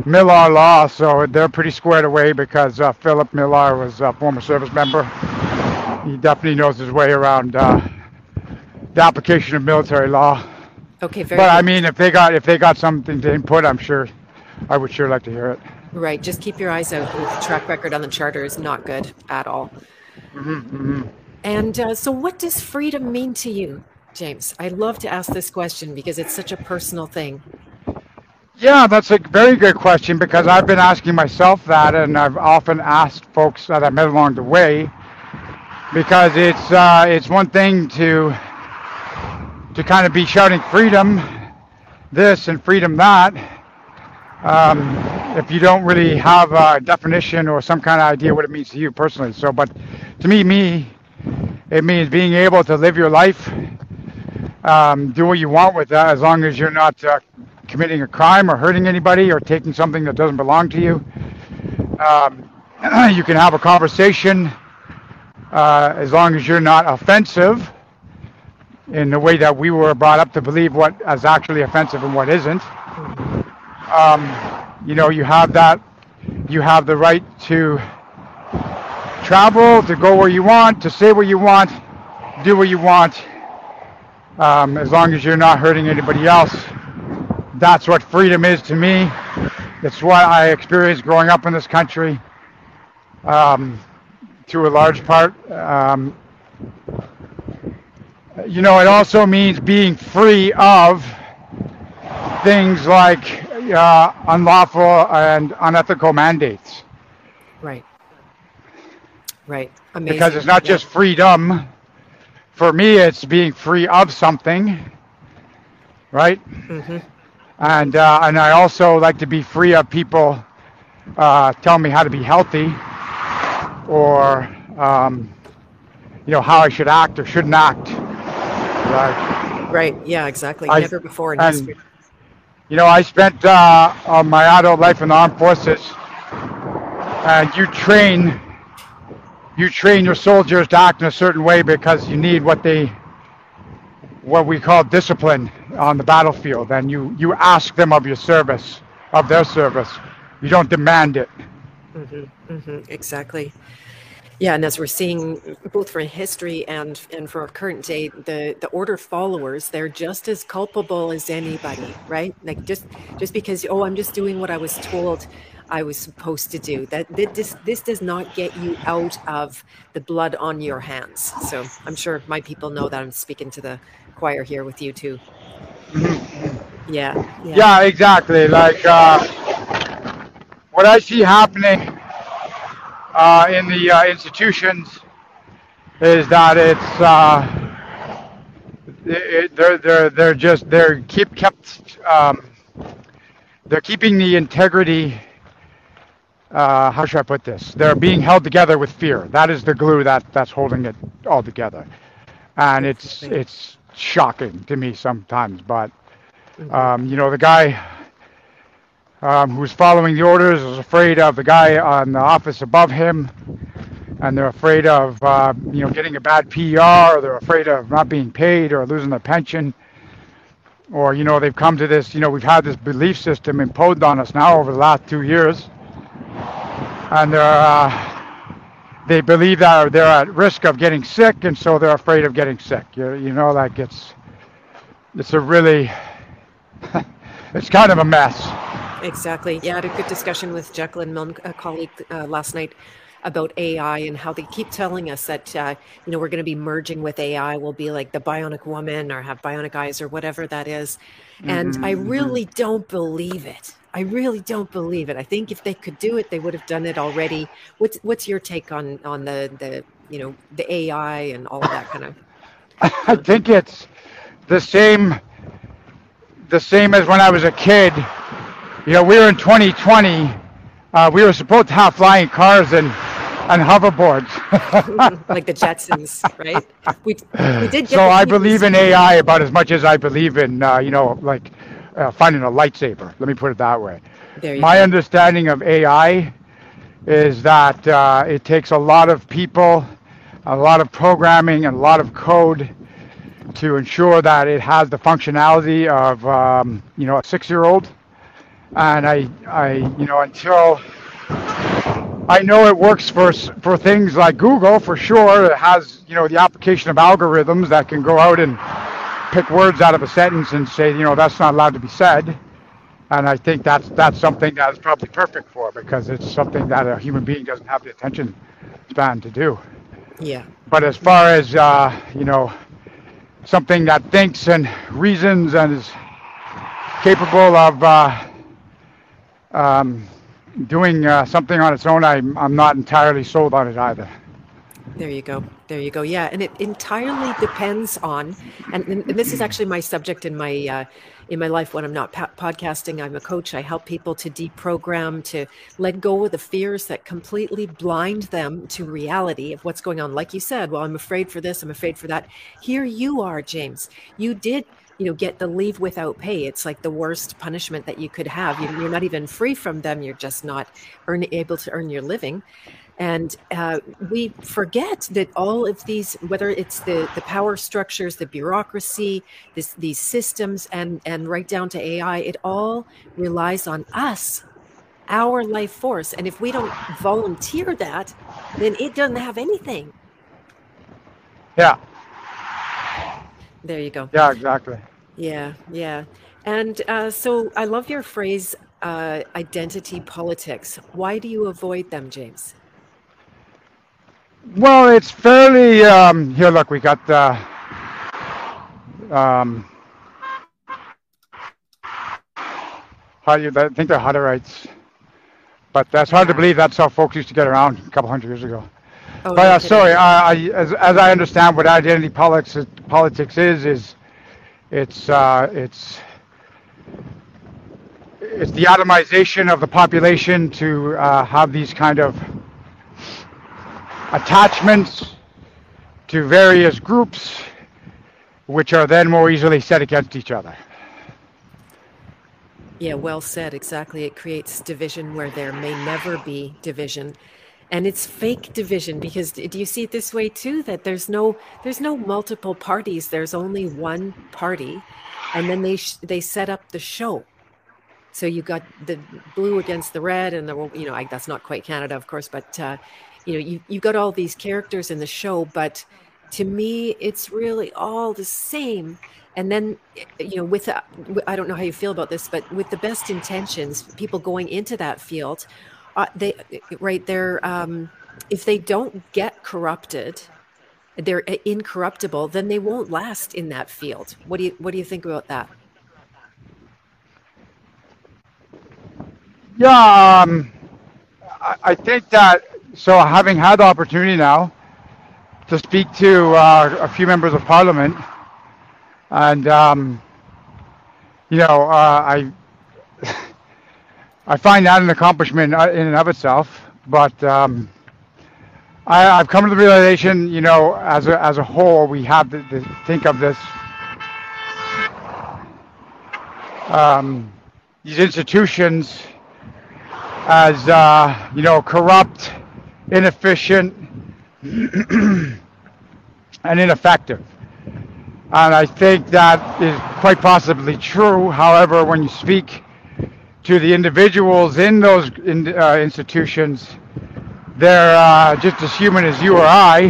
Millar Law, so they're pretty squared away because uh, Philip Millar was a former service member. He definitely knows his way around uh, the application of military law. Okay, very But I mean, if they got if they got something to input, I'm sure I would sure like to hear it. Right, just keep your eyes out. The track record on the charter is not good at all. Mm-hmm, And uh, so, what does freedom mean to you, James? I love to ask this question because it's such a personal thing. Yeah, that's a very good question because I've been asking myself that, and I've often asked folks that I met along the way. Because it's uh, it's one thing to to kind of be shouting freedom, this and freedom that, um, if you don't really have a definition or some kind of idea what it means to you personally. So, but to me, me, it means being able to live your life, um, do what you want with that, as long as you're not uh, committing a crime or hurting anybody or taking something that doesn't belong to you. Um, you can have a conversation uh, as long as you're not offensive in the way that we were brought up to believe what is actually offensive and what isn't. Um, you know, you have that, you have the right to travel, to go where you want, to say what you want, do what you want, um, as long as you're not hurting anybody else. That's what freedom is to me. It's what I experienced growing up in this country, um, to a large part. Um, you know, it also means being free of things like uh, unlawful and unethical mandates. Right. Right. Amazing. Because it's not Yeah. just freedom. For me, it's being free of something, right? Mhm. And uh, and I also like to be free of people uh, telling me how to be healthy, or um, you know how I should act or shouldn't act. Right. Right. Yeah. Exactly. I- Never before in and- history. You know, I spent uh, uh, my adult life in the armed forces, and you train, you train your soldiers to act in a certain way because you need what they, what we call discipline on the battlefield, and you you ask them of your service, of their service. You don't demand it. hmm exactly. Yeah, and as we're seeing, both for history and and for our current day, the the order followers they're just as culpable as anybody, right? Like just just because oh, I'm just doing what I was told I was supposed to do. That, that this this does not get you out of the blood on your hands. So I'm sure my people know that I'm speaking to the choir here with you too. Yeah, yeah, Yeah, exactly. Like uh, what I see happening uh, in the uh, institutions is that it's uh, it, they're they're they're just they're keep kept um, they're keeping the integrity. Uh, how should I put this? They're being held together with fear. That is the glue that that's holding it all together, and it's it's shocking to me sometimes. But um, you know, the guy um, following the orders is afraid of the guy on the office above him, and they're afraid of uh, you know getting a bad PR, or they're afraid of not being paid or losing their pension, or you know they've come to this. You know, we've had this belief system imposed on us now over the last two years, and they're. Uh, they believe that they're at risk of getting sick, and so they're afraid of getting sick. You, you know, like it's it's a really it's kind of a mess. Exactly. Yeah, I had a good discussion with Jacqueline Milne, a colleague, uh, last night about AI and how they keep telling us that uh, you know we're going to be merging with AI. We'll be like the bionic woman or have bionic eyes or whatever that is. And Mm-hmm, I mm-hmm. really don't believe it. I really don't believe it. I think if they could do it, they would have done it already. What's what's your take on on the the you know the AI and all of that kind of? I think it's the same the same as when I was a kid. You know, we were in 2020. Uh, we were supposed to have flying cars and and hoverboards. like the Jetsons, right? We we did get. so I believe in AI about as much as I believe in uh, you know like uh, finding a lightsaber. Let me put it that way. There you My go. understanding of AI is that uh, it takes a lot of people, a lot of programming, and a lot of code to ensure that it has the functionality of um, you know a six-year-old. And I, I, you know, until I know it works for for things like Google for sure. It has you know the application of algorithms that can go out and pick words out of a sentence and say you know that's not allowed to be said. And I think that's that's something that is probably perfect for because it's something that a human being doesn't have the attention span to do. Yeah. But as far as uh, you know, something that thinks and reasons and is capable of uh, um, doing uh, something on its own, I'm I'm not entirely sold on it either. There you go. There you go. Yeah, and it entirely depends on, and, and this is actually my subject in my uh, in my life when I'm not pa- podcasting. I'm a coach. I help people to deprogram, to let go of the fears that completely blind them to reality of what's going on. Like you said, well, I'm afraid for this. I'm afraid for that. Here you are, James. You did. You know, get the leave without pay. It's like the worst punishment that you could have. You- You're not even free from them. You're just not earn, able to earn your living. And uh, we forget that all of these, whether it's the, the power structures, the bureaucracy, this, these systems, and, and right down to AI, it all relies on us, our life force. And if we don't volunteer that, then it doesn't have anything. Yeah, There you go. yeah, exactly. Yeah, yeah. And uh, so I love your phrase, uh, identity politics. Why do you avoid them, James? Well, it's fairly um, here. Look, we got the um, how do you? I think they're Hutterites, but that's hard to believe. That's how folks used to get around a couple hundred years ago. Oh, But uh, sorry, I, I, as, as I understand what identity politics is, politics is, is it's uh, it's it's the atomization of the population to uh, have these kind of attachments to various groups, which are then more easily set against each other. Yeah, well said. Exactly. It creates division where there may never be division. And it's fake division because do you see it this way too that there's no there's no multiple parties, there's only one party and then they sh- they set up the show. So you got the blue against the red and the you know, I, that's not quite Canada of course, but uh you know, you you got all these characters in the show, but to me it's really all the same and then you know with uh, i don't know how you feel about this but with the best intentions people going into that field uh, they right they're um, if they don't get corrupted they're uh, incorruptible then they won't last in that field. What do you what do you think about that? Yeah, um, I, I think that so having had the opportunity now to speak to uh, a few members of parliament, and um, you know, uh, I I find that an accomplishment uh, in and of itself. But um, I, I've come to the realization, you know, as a as a whole, we have to, to think of this um, these institutions as uh, you know corrupt, inefficient, and ineffective. And I think that is quite possibly true. However, when you speak to the individuals in those in, uh, institutions, they're uh, just as human as you or I,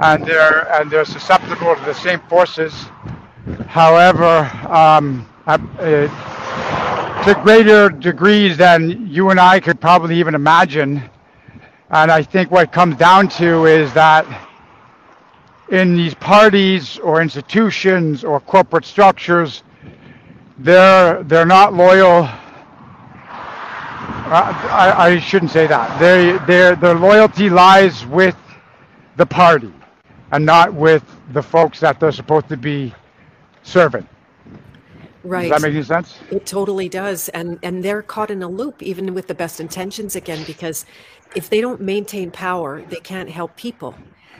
and they're and they're susceptible to the same forces. However, um, uh, to greater degrees than you and I could probably even imagine. And I think what comes down to is that in these parties or institutions or corporate structures, they're they're not loyal. I, I shouldn't say that. They their their loyalty lies with the party, and not with the folks that they're supposed to be serving. Right. Does that make any sense? It totally does. And and they're caught in a loop even with the best intentions again because if they don't maintain power, they can't help people.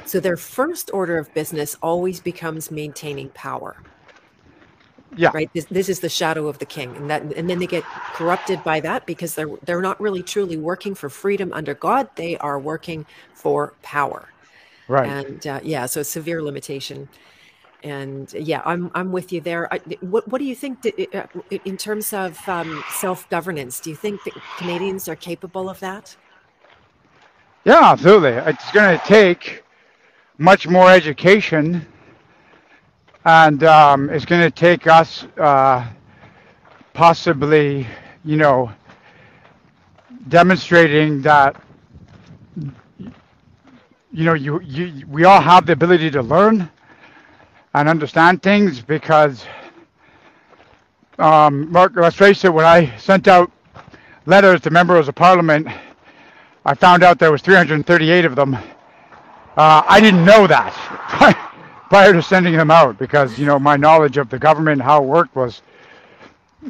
So their first order of business always becomes maintaining power. Yeah. Right? This, this is the shadow of the king and that and then they get corrupted by that because they're they're not really truly working for freedom under God, they are working for power. Right. And uh, yeah, so severe limitation and yeah, I'm I'm with you there. I, what what do you think that, uh, in terms of um, self governance? Do you think that Canadians are capable of that? Yeah, absolutely. It's going to take much more education, and um, it's going to take us uh, possibly, you know, demonstrating that you know you, you we all have the ability to learn and understand things because um, Mark, let's face it, when I sent out letters to members of parliament, I found out there was 338 of them. Uh, I didn't know that prior to sending them out because, you know, my knowledge of the government, how it worked was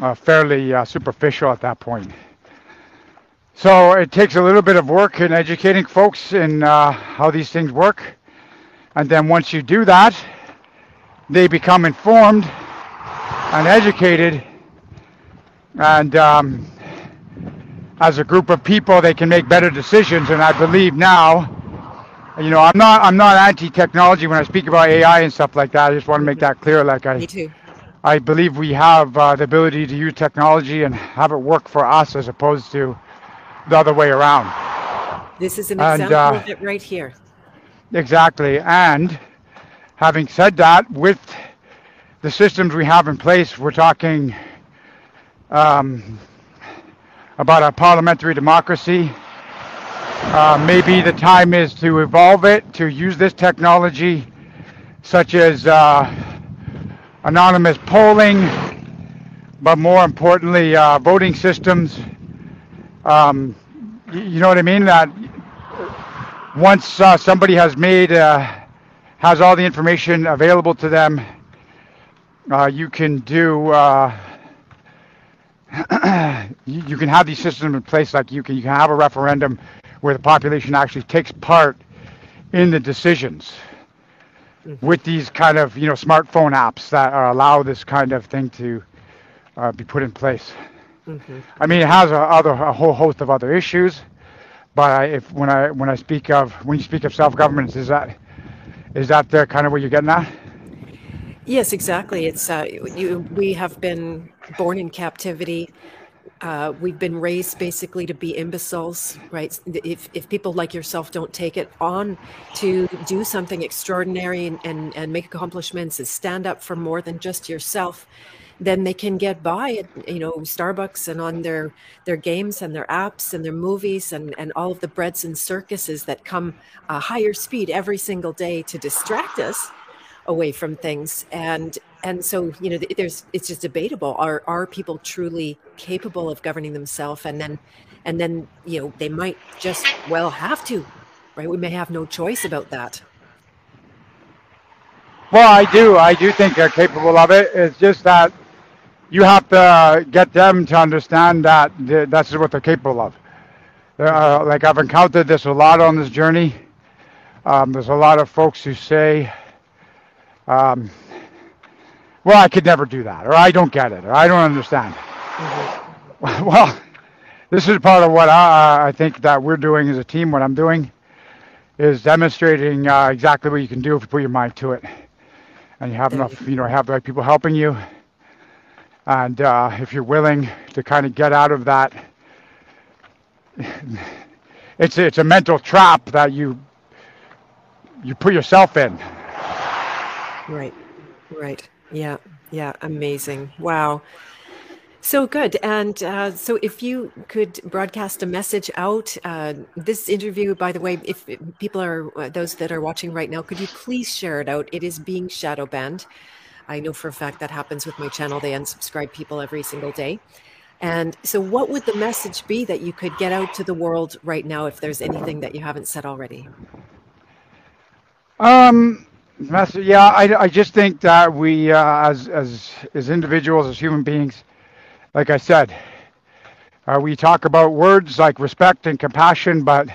uh, fairly uh, superficial at that point. So it takes a little bit of work in educating folks in uh, how these things work. And then once you do that, they become informed and educated, and um, as a group of people, they can make better decisions. And I believe now, you know, I'm not I'm not anti-technology when I speak about AI and stuff like that. I just want to make that clear. Like I, Me too. I believe we have uh, the ability to use technology and have it work for us as opposed to the other way around. This is an And, example uh, of it right here. Exactly. And having said that, with the systems we have in place, we're talking um, about a parliamentary democracy. Uh, maybe the time is to evolve it, to use this technology, such as uh, anonymous polling, but more importantly, uh, voting systems. Um, you know what I mean? That once uh, somebody has made, uh, has all the information available to them, uh, you can do, you can have these systems in place. Like you can, you can have a referendum where the population actually takes part in the decisions with these kind of, you know, smartphone apps that are, allow this kind of thing to uh, be put in place. I mean, it has a, other a whole host of other issues, but I, if when I when I speak of when you speak of self-governance, is that is that the kind of what you're getting at? Yes, exactly. It's uh, you. We have been born in captivity. Uh, we've been raised basically to be imbeciles, right? If if people like yourself don't take it on to do something extraordinary and and, and make accomplishments and stand up for more than just yourself, then they can get by at you know Starbucks and on their their games and their apps and their movies and and all of the breads and circuses that come a higher speed every single day to distract us away from things and and so you know there's it's just debatable are are people truly capable of governing themselves and then and then you know they might just well have to right we may have no choice about that Well, I do. I do think they're capable of it. It's just that you have to get them to understand that that's what they're capable of. Uh, like I've encountered this a lot on this journey. Um, there's a lot of folks who say, um, "Well, I could never do that," or "I don't get it," or "I don't understand." well, this is part of what I, I think that we're doing as a team. What I'm doing is demonstrating uh, exactly what you can do if you put your mind to it, and you have There enough, you know, have the right people helping you, and uh, if you're willing to kind of get out of that, it's it's a mental trap that you you put yourself in. Right. Right. Yeah. Yeah. Amazing. Wow. So good. And uh, so, if you could broadcast a message out, uh, this interview, by the way, if people are uh, those that are watching right now, could you please share it out? It is being shadow banned. I know for a fact that happens with my channel. They unsubscribe people every single day. And so, what would the message be that you could get out to the world right now if there's anything that you haven't said already? Um, yeah, I, I just think that we, uh, as as as individuals, as human beings, like I said, uh, we talk about words like respect and compassion, but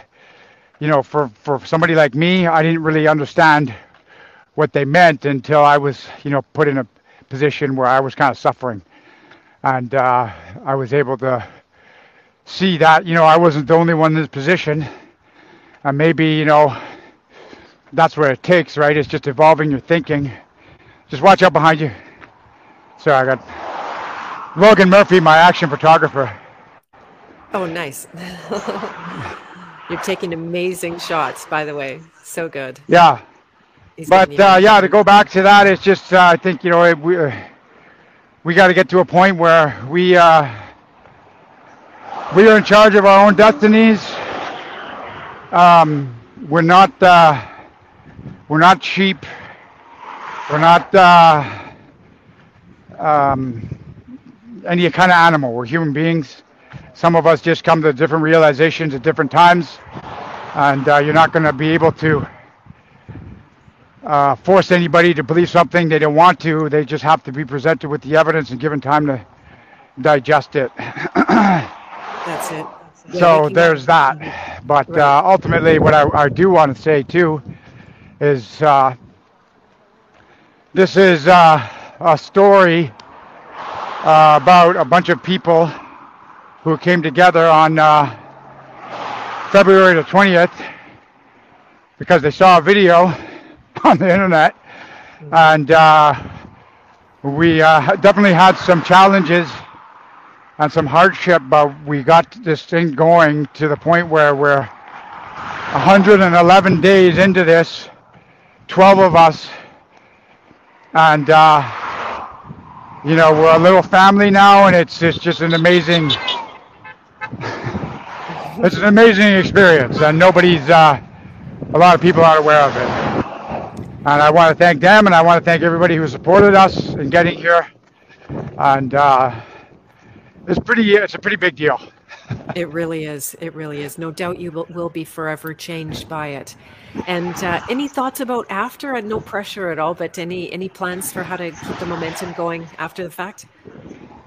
you know, for for somebody like me, I didn't really understand what they meant until I was, you know, put in a position where I was kind of suffering, and uh, I was able to see that, you know, I wasn't the only one in this position, and maybe, you know, that's what it takes, right? It's just evolving your thinking. Just watch out behind you. Sorry, I got Logan Murphy, my action photographer. Oh, nice. You're taking amazing shots, by the way. So good. Yeah, He's but uh, yeah, to go back to that, it's just uh, I think you know it, we uh, we got to get to a point where we uh, we are in charge of our own destinies. Um, we're not uh, we're not cheap. We're not uh, um, any kind of animal. We're human beings. Some of us just come to different realizations at different times, and uh, you're not going to be able to uh, force anybody to believe something they don't want to. They just have to be presented with the evidence and given time to digest it. That's it. Yeah, so there's that. But Right. uh, ultimately, what I, I do want to say too is uh, this is uh, a story uh, about a bunch of people who came together on uh, February the 20th because they saw a video on the internet, and uh, we uh, definitely had some challenges and some hardship, but we got this thing going to the point where we're 111 days into this, 12 of us, and uh, you know we're a little family now, and it's it's just an amazing, it's an amazing experience, and nobody's, uh, a lot of people aren't aware of it. And I want to thank them, and I want to thank everybody who supported us in getting here, and. Uh, it's pretty. It's a pretty big deal. It really is. It really is. No doubt you will, will be forever changed by it. And uh, any thoughts about after? And no pressure at all, but any any plans for how to keep the momentum going after the fact?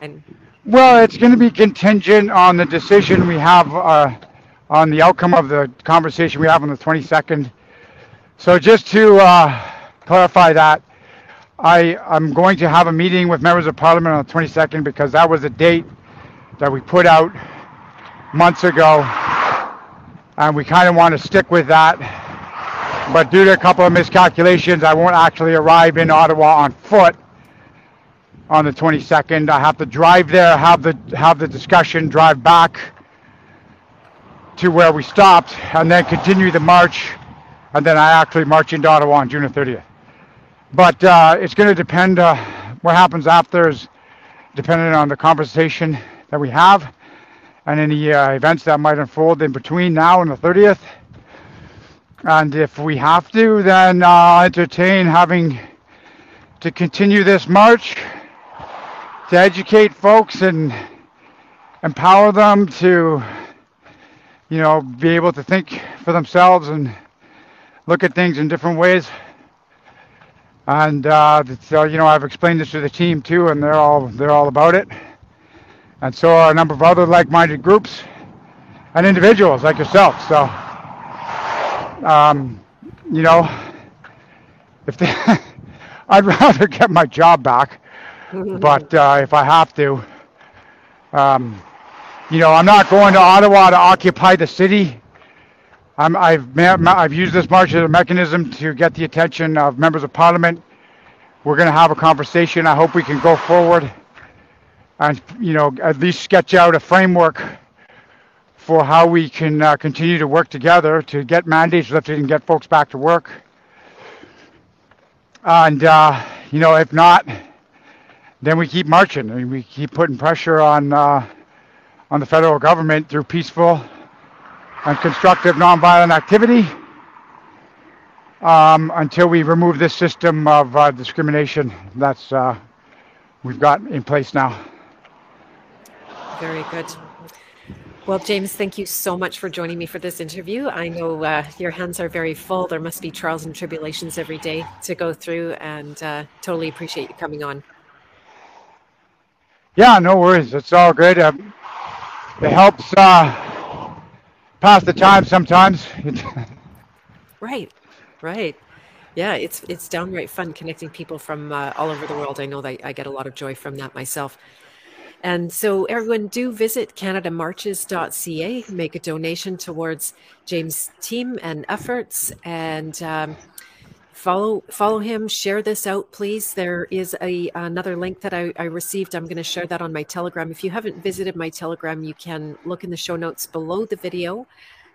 And Well, it's going to be contingent on the decision we have uh, on the outcome of the conversation we have on the 22nd. So just to uh, clarify that, I I'm going to have a meeting with members of parliament on the 22nd because that was a date that we put out months ago, and we kind of want to stick with that. But due to a couple of miscalculations, I won't actually arrive in Ottawa on foot on the 22nd. I have to drive there, have the have the discussion, drive back to where we stopped, and then continue the march, and then I actually march into Ottawa on June the 30th. But uh, it's going to depend. Uh, what happens after is dependent on the conversation that we have, and any uh, events that might unfold in between now and the 30th. And if we have to, then I'll entertain having to continue this march to educate folks and empower them to, you know, be able to think for themselves and look at things in different ways. And uh, so, you know, I've explained this to the team too, and they're all they're all about it. And so are a number of other like-minded groups and individuals like yourself. So, um, you know, if they, I'd rather get my job back, but uh, if I have to, um, you know, I'm not going to Ottawa to occupy the city. I'm, I've, I've used this march as a mechanism to get the attention of members of parliament. We're going to have a conversation. I hope we can go forward and, you know, at least sketch out a framework for how we can uh, continue to work together to get mandates lifted and get folks back to work. And, uh, you know, if not, then we keep marching and we keep putting pressure on, uh, on the federal government through peaceful and constructive nonviolent activity um, until we remove this system of uh, discrimination that's uh, we've got in place now. Very good. Well, James, thank you so much for joining me for this interview. I know uh, your hands are very full. There must be trials and tribulations every day to go through, and uh, totally appreciate you coming on. Yeah, no worries. It's all good. Um, it helps uh, pass the time sometimes. right, right. Yeah, it's it's downright fun connecting people from uh, all over the world. I know that I get a lot of joy from that myself. And so, everyone, do visit CanadaMarches.ca, make a donation towards James' team and efforts, and um, follow follow him. Share this out, please. There is a another link that I, I received. I'm going to share that on my Telegram. If you haven't visited my Telegram, you can look in the show notes below the video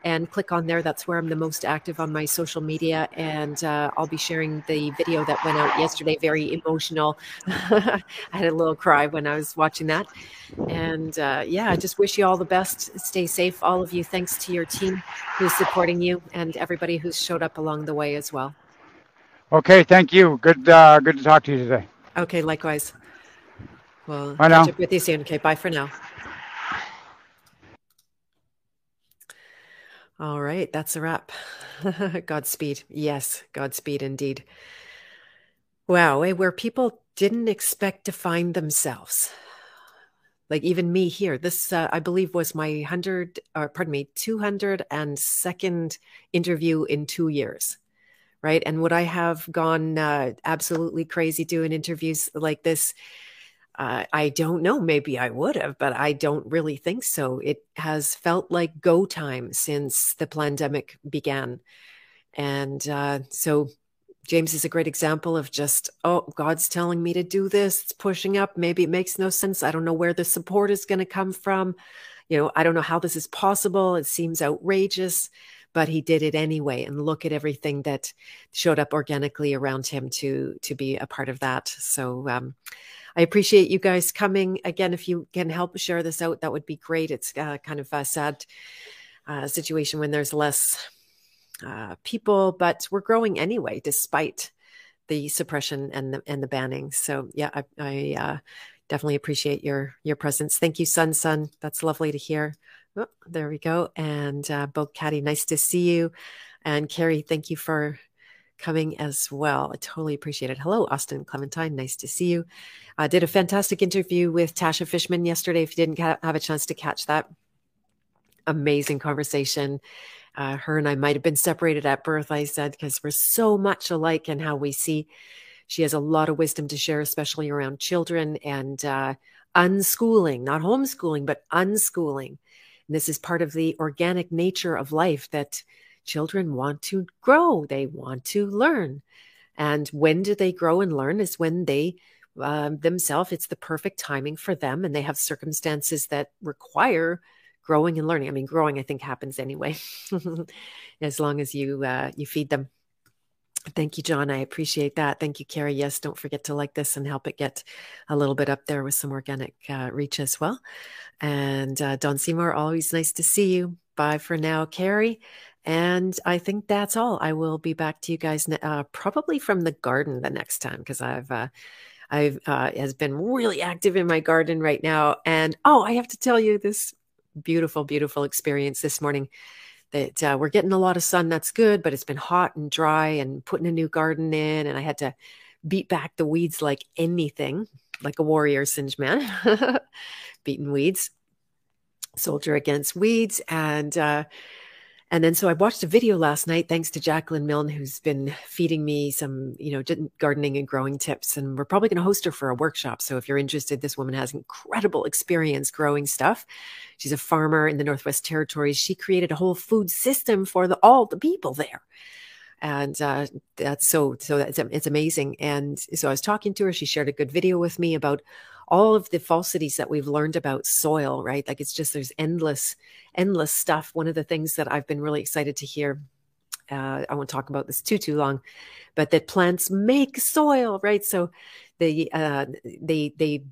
and click on there. That's where I'm the most active on my social media. And uh, I'll be sharing the video that went out yesterday. Very emotional. I had a little cry when I was watching that. And uh, yeah, I just wish you all the best. Stay safe, all of you. Thanks to your team who's supporting you and everybody who's showed up along the way as well. Okay, thank you. Good, uh, good to talk to you today. Okay, likewise. Well, bye catch now. up with you soon. Okay, bye for now. All right, that's a wrap. Godspeed. Yes, Godspeed indeed. Wow, eh, where people didn't expect to find themselves. Like even me here, this uh, I believe was my hundred, or pardon me, two hundred and second interview in two years, right? And would I have gone uh, absolutely crazy doing interviews like this? Uh, I don't know. Maybe I would have, but I don't really think so. It has felt like go time since the pandemic began. And uh, so James is a great example of just, oh, God's telling me to do this. It's pushing up. Maybe it makes no sense. I don't know where the support is going to come from. You know, I don't know how this is possible. It seems outrageous, but he did it anyway. And look at everything that showed up organically around him to to be a part of that. So um, I appreciate you guys coming again. If you can help share this out, that would be great. It's uh, kind of a sad uh, situation when there's less uh, people, but we're growing anyway, despite the suppression and the and the banning. So yeah, I, I uh, definitely appreciate your your presence. Thank you, Sun Sun. That's lovely to hear. Oh, there we go. And uh, Bo Caddy, nice to see you. And Carrie, thank you for coming as well. I totally appreciate it. Hello, Austin Clementine. Nice to see you. I did a fantastic interview with Tasha Fishman yesterday. If you didn't have a chance to catch that, amazing conversation. Uh, her and I might have been separated at birth, I said, because we're so much alike in how we see. She has a lot of wisdom to share, especially around children and uh, unschooling, not homeschooling, but unschooling. And this is part of the organic nature of life that children want to grow, they want to learn. And when do they grow and learn is when they um, themselves, it's the perfect timing for them, and they have circumstances that require growing and learning. I mean, growing, I think, happens anyway, as long as you uh, you feed them. Thank you, John. I appreciate that. Thank you, Carrie. Yes, don't forget to like this and help it get a little bit up there with some organic uh, reach as well. And uh, Don Seymour, always nice to see you. Bye for now, Carrie. And I think that's all. I will be back to you guys uh, probably from the garden the next time because I've uh, I've uh, has been really active in my garden right now. And oh, I have to tell you this beautiful, beautiful experience this morning. That uh, we're getting a lot of sun. That's good, but it's been hot and dry, and putting a new garden in, and I had to beat back the weeds like anything, like a warrior singe man, beating weeds, soldier against weeds. And, uh, and then so I watched a video last night, thanks to Jacqueline Milne, who's been feeding me some, you know, gardening and growing tips. And we're probably going to host her for a workshop. So if you're interested, this woman has incredible experience growing stuff. She's a farmer in the Northwest Territories. She created a whole food system for the, all the people there and uh, that's so so that's it's amazing and so i was talking to her she shared a good video with me about all of the falsities that we've learned about soil right like it's just there's endless endless stuff one of the things that i've been really excited to hear uh, i won't talk about this too too long but that plants make soil right so they uh, they they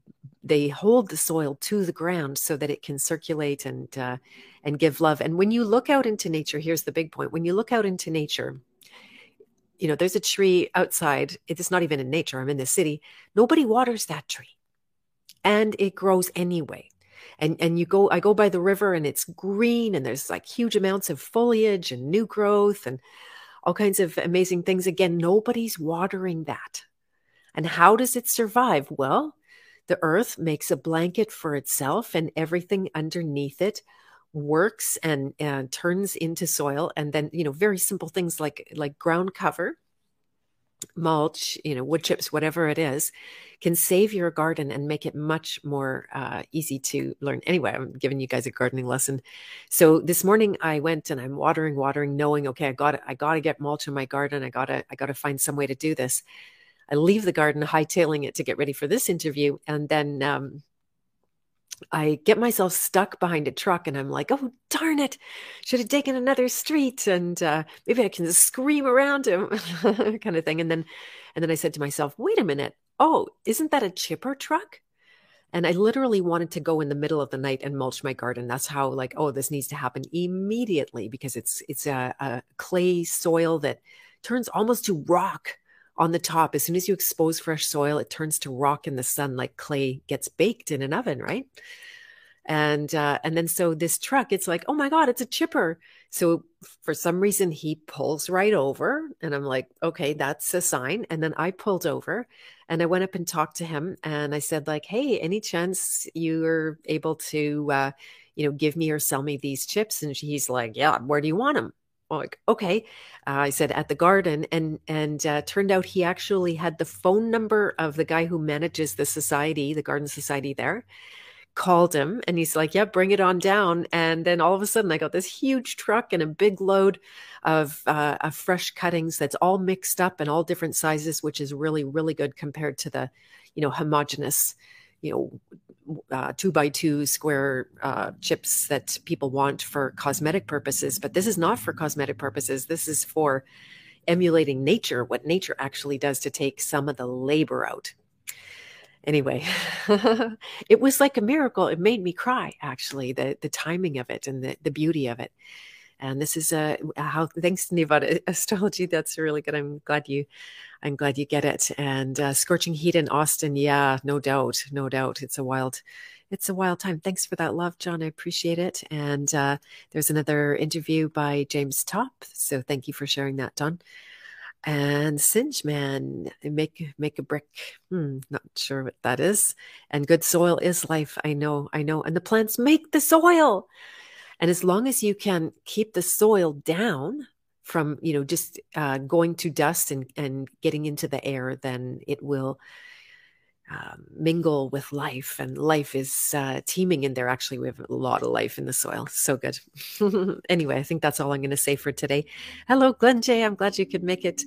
they hold the soil to the ground so that it can circulate and uh, and give love and when you look out into nature here's the big point when you look out into nature you know, there's a tree outside. It's not even in nature. I'm in the city. Nobody waters that tree. And it grows anyway. And and you go I go by the river and it's green and there's like huge amounts of foliage and new growth and all kinds of amazing things. Again, nobody's watering that. And how does it survive? Well, the earth makes a blanket for itself and everything underneath it works and, and turns into soil and then you know very simple things like like ground cover mulch you know wood chips whatever it is can save your garden and make it much more uh, easy to learn. Anyway i'm giving you guys a gardening lesson. So this morning i went and i'm watering watering knowing okay i got i got to get mulch in my garden. I got to i got to find some way to do this. I leave the garden hightailing it to get ready for this interview and then um, I get myself stuck behind a truck and I'm like, oh, darn it. Should have taken another street and uh, maybe I can scream around him kind of thing. And then, and then I said to myself, wait a minute. Oh, isn't that a chipper truck? And I literally wanted to go in the middle of the night and mulch my garden. That's how like, oh, this needs to happen immediately because it's, it's a, a clay soil that turns almost to rock on the top. As soon as you expose fresh soil, it turns to rock in the sun like clay gets baked in an oven, right? And uh, and then so this truck, it's like, oh my god, it's a chipper. So for some reason, he pulls right over, and I'm like, okay, that's a sign. And then I pulled over, and I went up and talked to him, and I said like, hey, any chance you're able to, uh, you know, give me or sell me these chips? And he's like, yeah, where do you want them? Like okay uh, i said at the garden and and uh, turned out he actually had the phone number of the guy who manages the society the garden society there called him and he's like yeah bring it on down and then all of a sudden i got this huge truck and a big load of, uh, of fresh cuttings that's all mixed up and all different sizes which is really really good compared to the you know homogenous you know uh, two by two square uh, chips that people want for cosmetic purposes, but this is not for cosmetic purposes. This is for emulating nature, what nature actually does to take some of the labor out. Anyway, it was like a miracle. It made me cry, actually, the, the timing of it and the, the beauty of it. And this is uh, how, thanks to Nevada Astrology, that's really good. I'm glad you I'm glad you get it. And uh, scorching heat in Austin, yeah, no doubt, no doubt. It's a wild, it's a wild time. Thanks for that love, John. I appreciate it. And uh, there's another interview by James Top, so thank you for sharing that, Don. And Singe Man, make make a brick. Hmm, not sure what that is. And good soil is life. I know, I know. And the plants make the soil. And as long as you can keep the soil down, from you know just uh, going to dust and, and getting into the air, then it will uh, mingle with life, and life is uh, teeming in there. Actually, we have a lot of life in the soil. So good. anyway, I think that's all I'm going to say for today. Hello, Glenn. I'm glad you could make it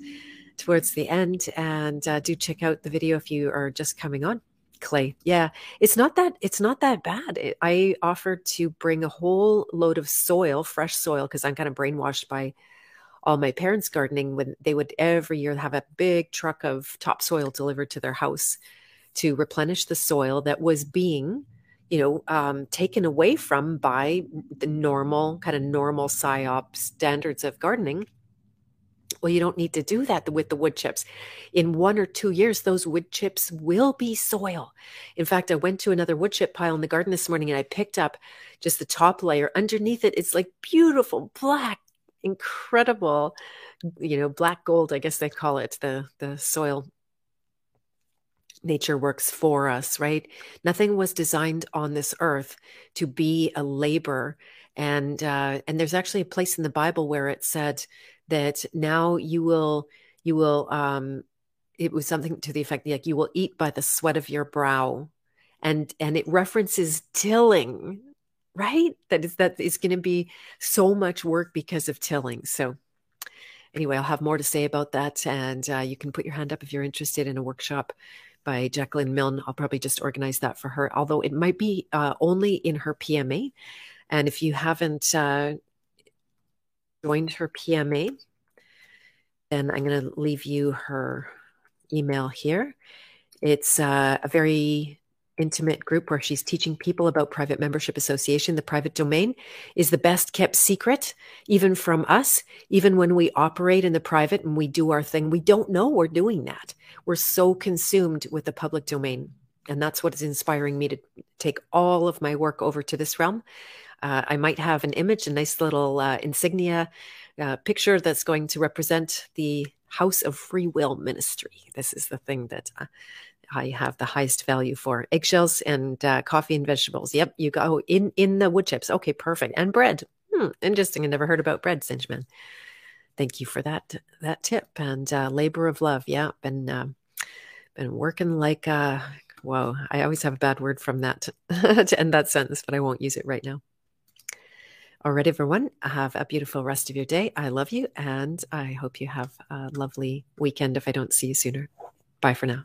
towards the end, and uh, do check out the video if you are just coming on clay yeah it's not that it's not that bad it, i offered to bring a whole load of soil fresh soil because i'm kind of brainwashed by all my parents gardening when they would every year have a big truck of topsoil delivered to their house to replenish the soil that was being you know um, taken away from by the normal kind of normal psyop standards of gardening. Well you don't need to do that with the wood chips. In one or two years those wood chips will be soil. In fact i went to another wood chip pile in the garden this morning and i picked up just the top layer. Underneath it it's like beautiful black incredible, you know, black gold, I guess they call it the the soil nature works for us, right? Nothing was designed on this earth to be a labor. And uh, and there's actually a place in the Bible where it said that now you will you will um, it was something to the effect like you will eat by the sweat of your brow and and it references tilling right? That is that is going to be so much work because of tilling. So anyway i'll have more to say about that and uh, you can put your hand up if you're interested in a workshop by jacqueline milne. I'll probably just organize that for her although it might be uh, only in her pma and if you haven't uh, joined her pma then i'm going to leave you her email here. It's uh, a very intimate group where she's teaching people about private membership association. The private domain is the best kept secret, even from us. Even when we operate in the private and we do our thing, we don't know we're doing that. We're so consumed with the public domain. And that's what is inspiring me to take all of my work over to this realm. Uh, I might have an image, a nice little uh, insignia uh, picture that's going to represent the House of Free Will Ministry. This is the thing that uh, I have the highest value for. Eggshells and uh, coffee and vegetables. Yep, you go in in the wood chips. Okay, perfect. And bread. Hmm, interesting. I never heard about bread, Singeman. Thank you for that that tip and uh, labor of love. Yeah, been uh, been working like uh, whoa. I always have a bad word from that to end that sentence, but I won't use it right now. All right, everyone, have a beautiful rest of your day. I love you, and I hope you have a lovely weekend if I don't see you sooner. Bye for now.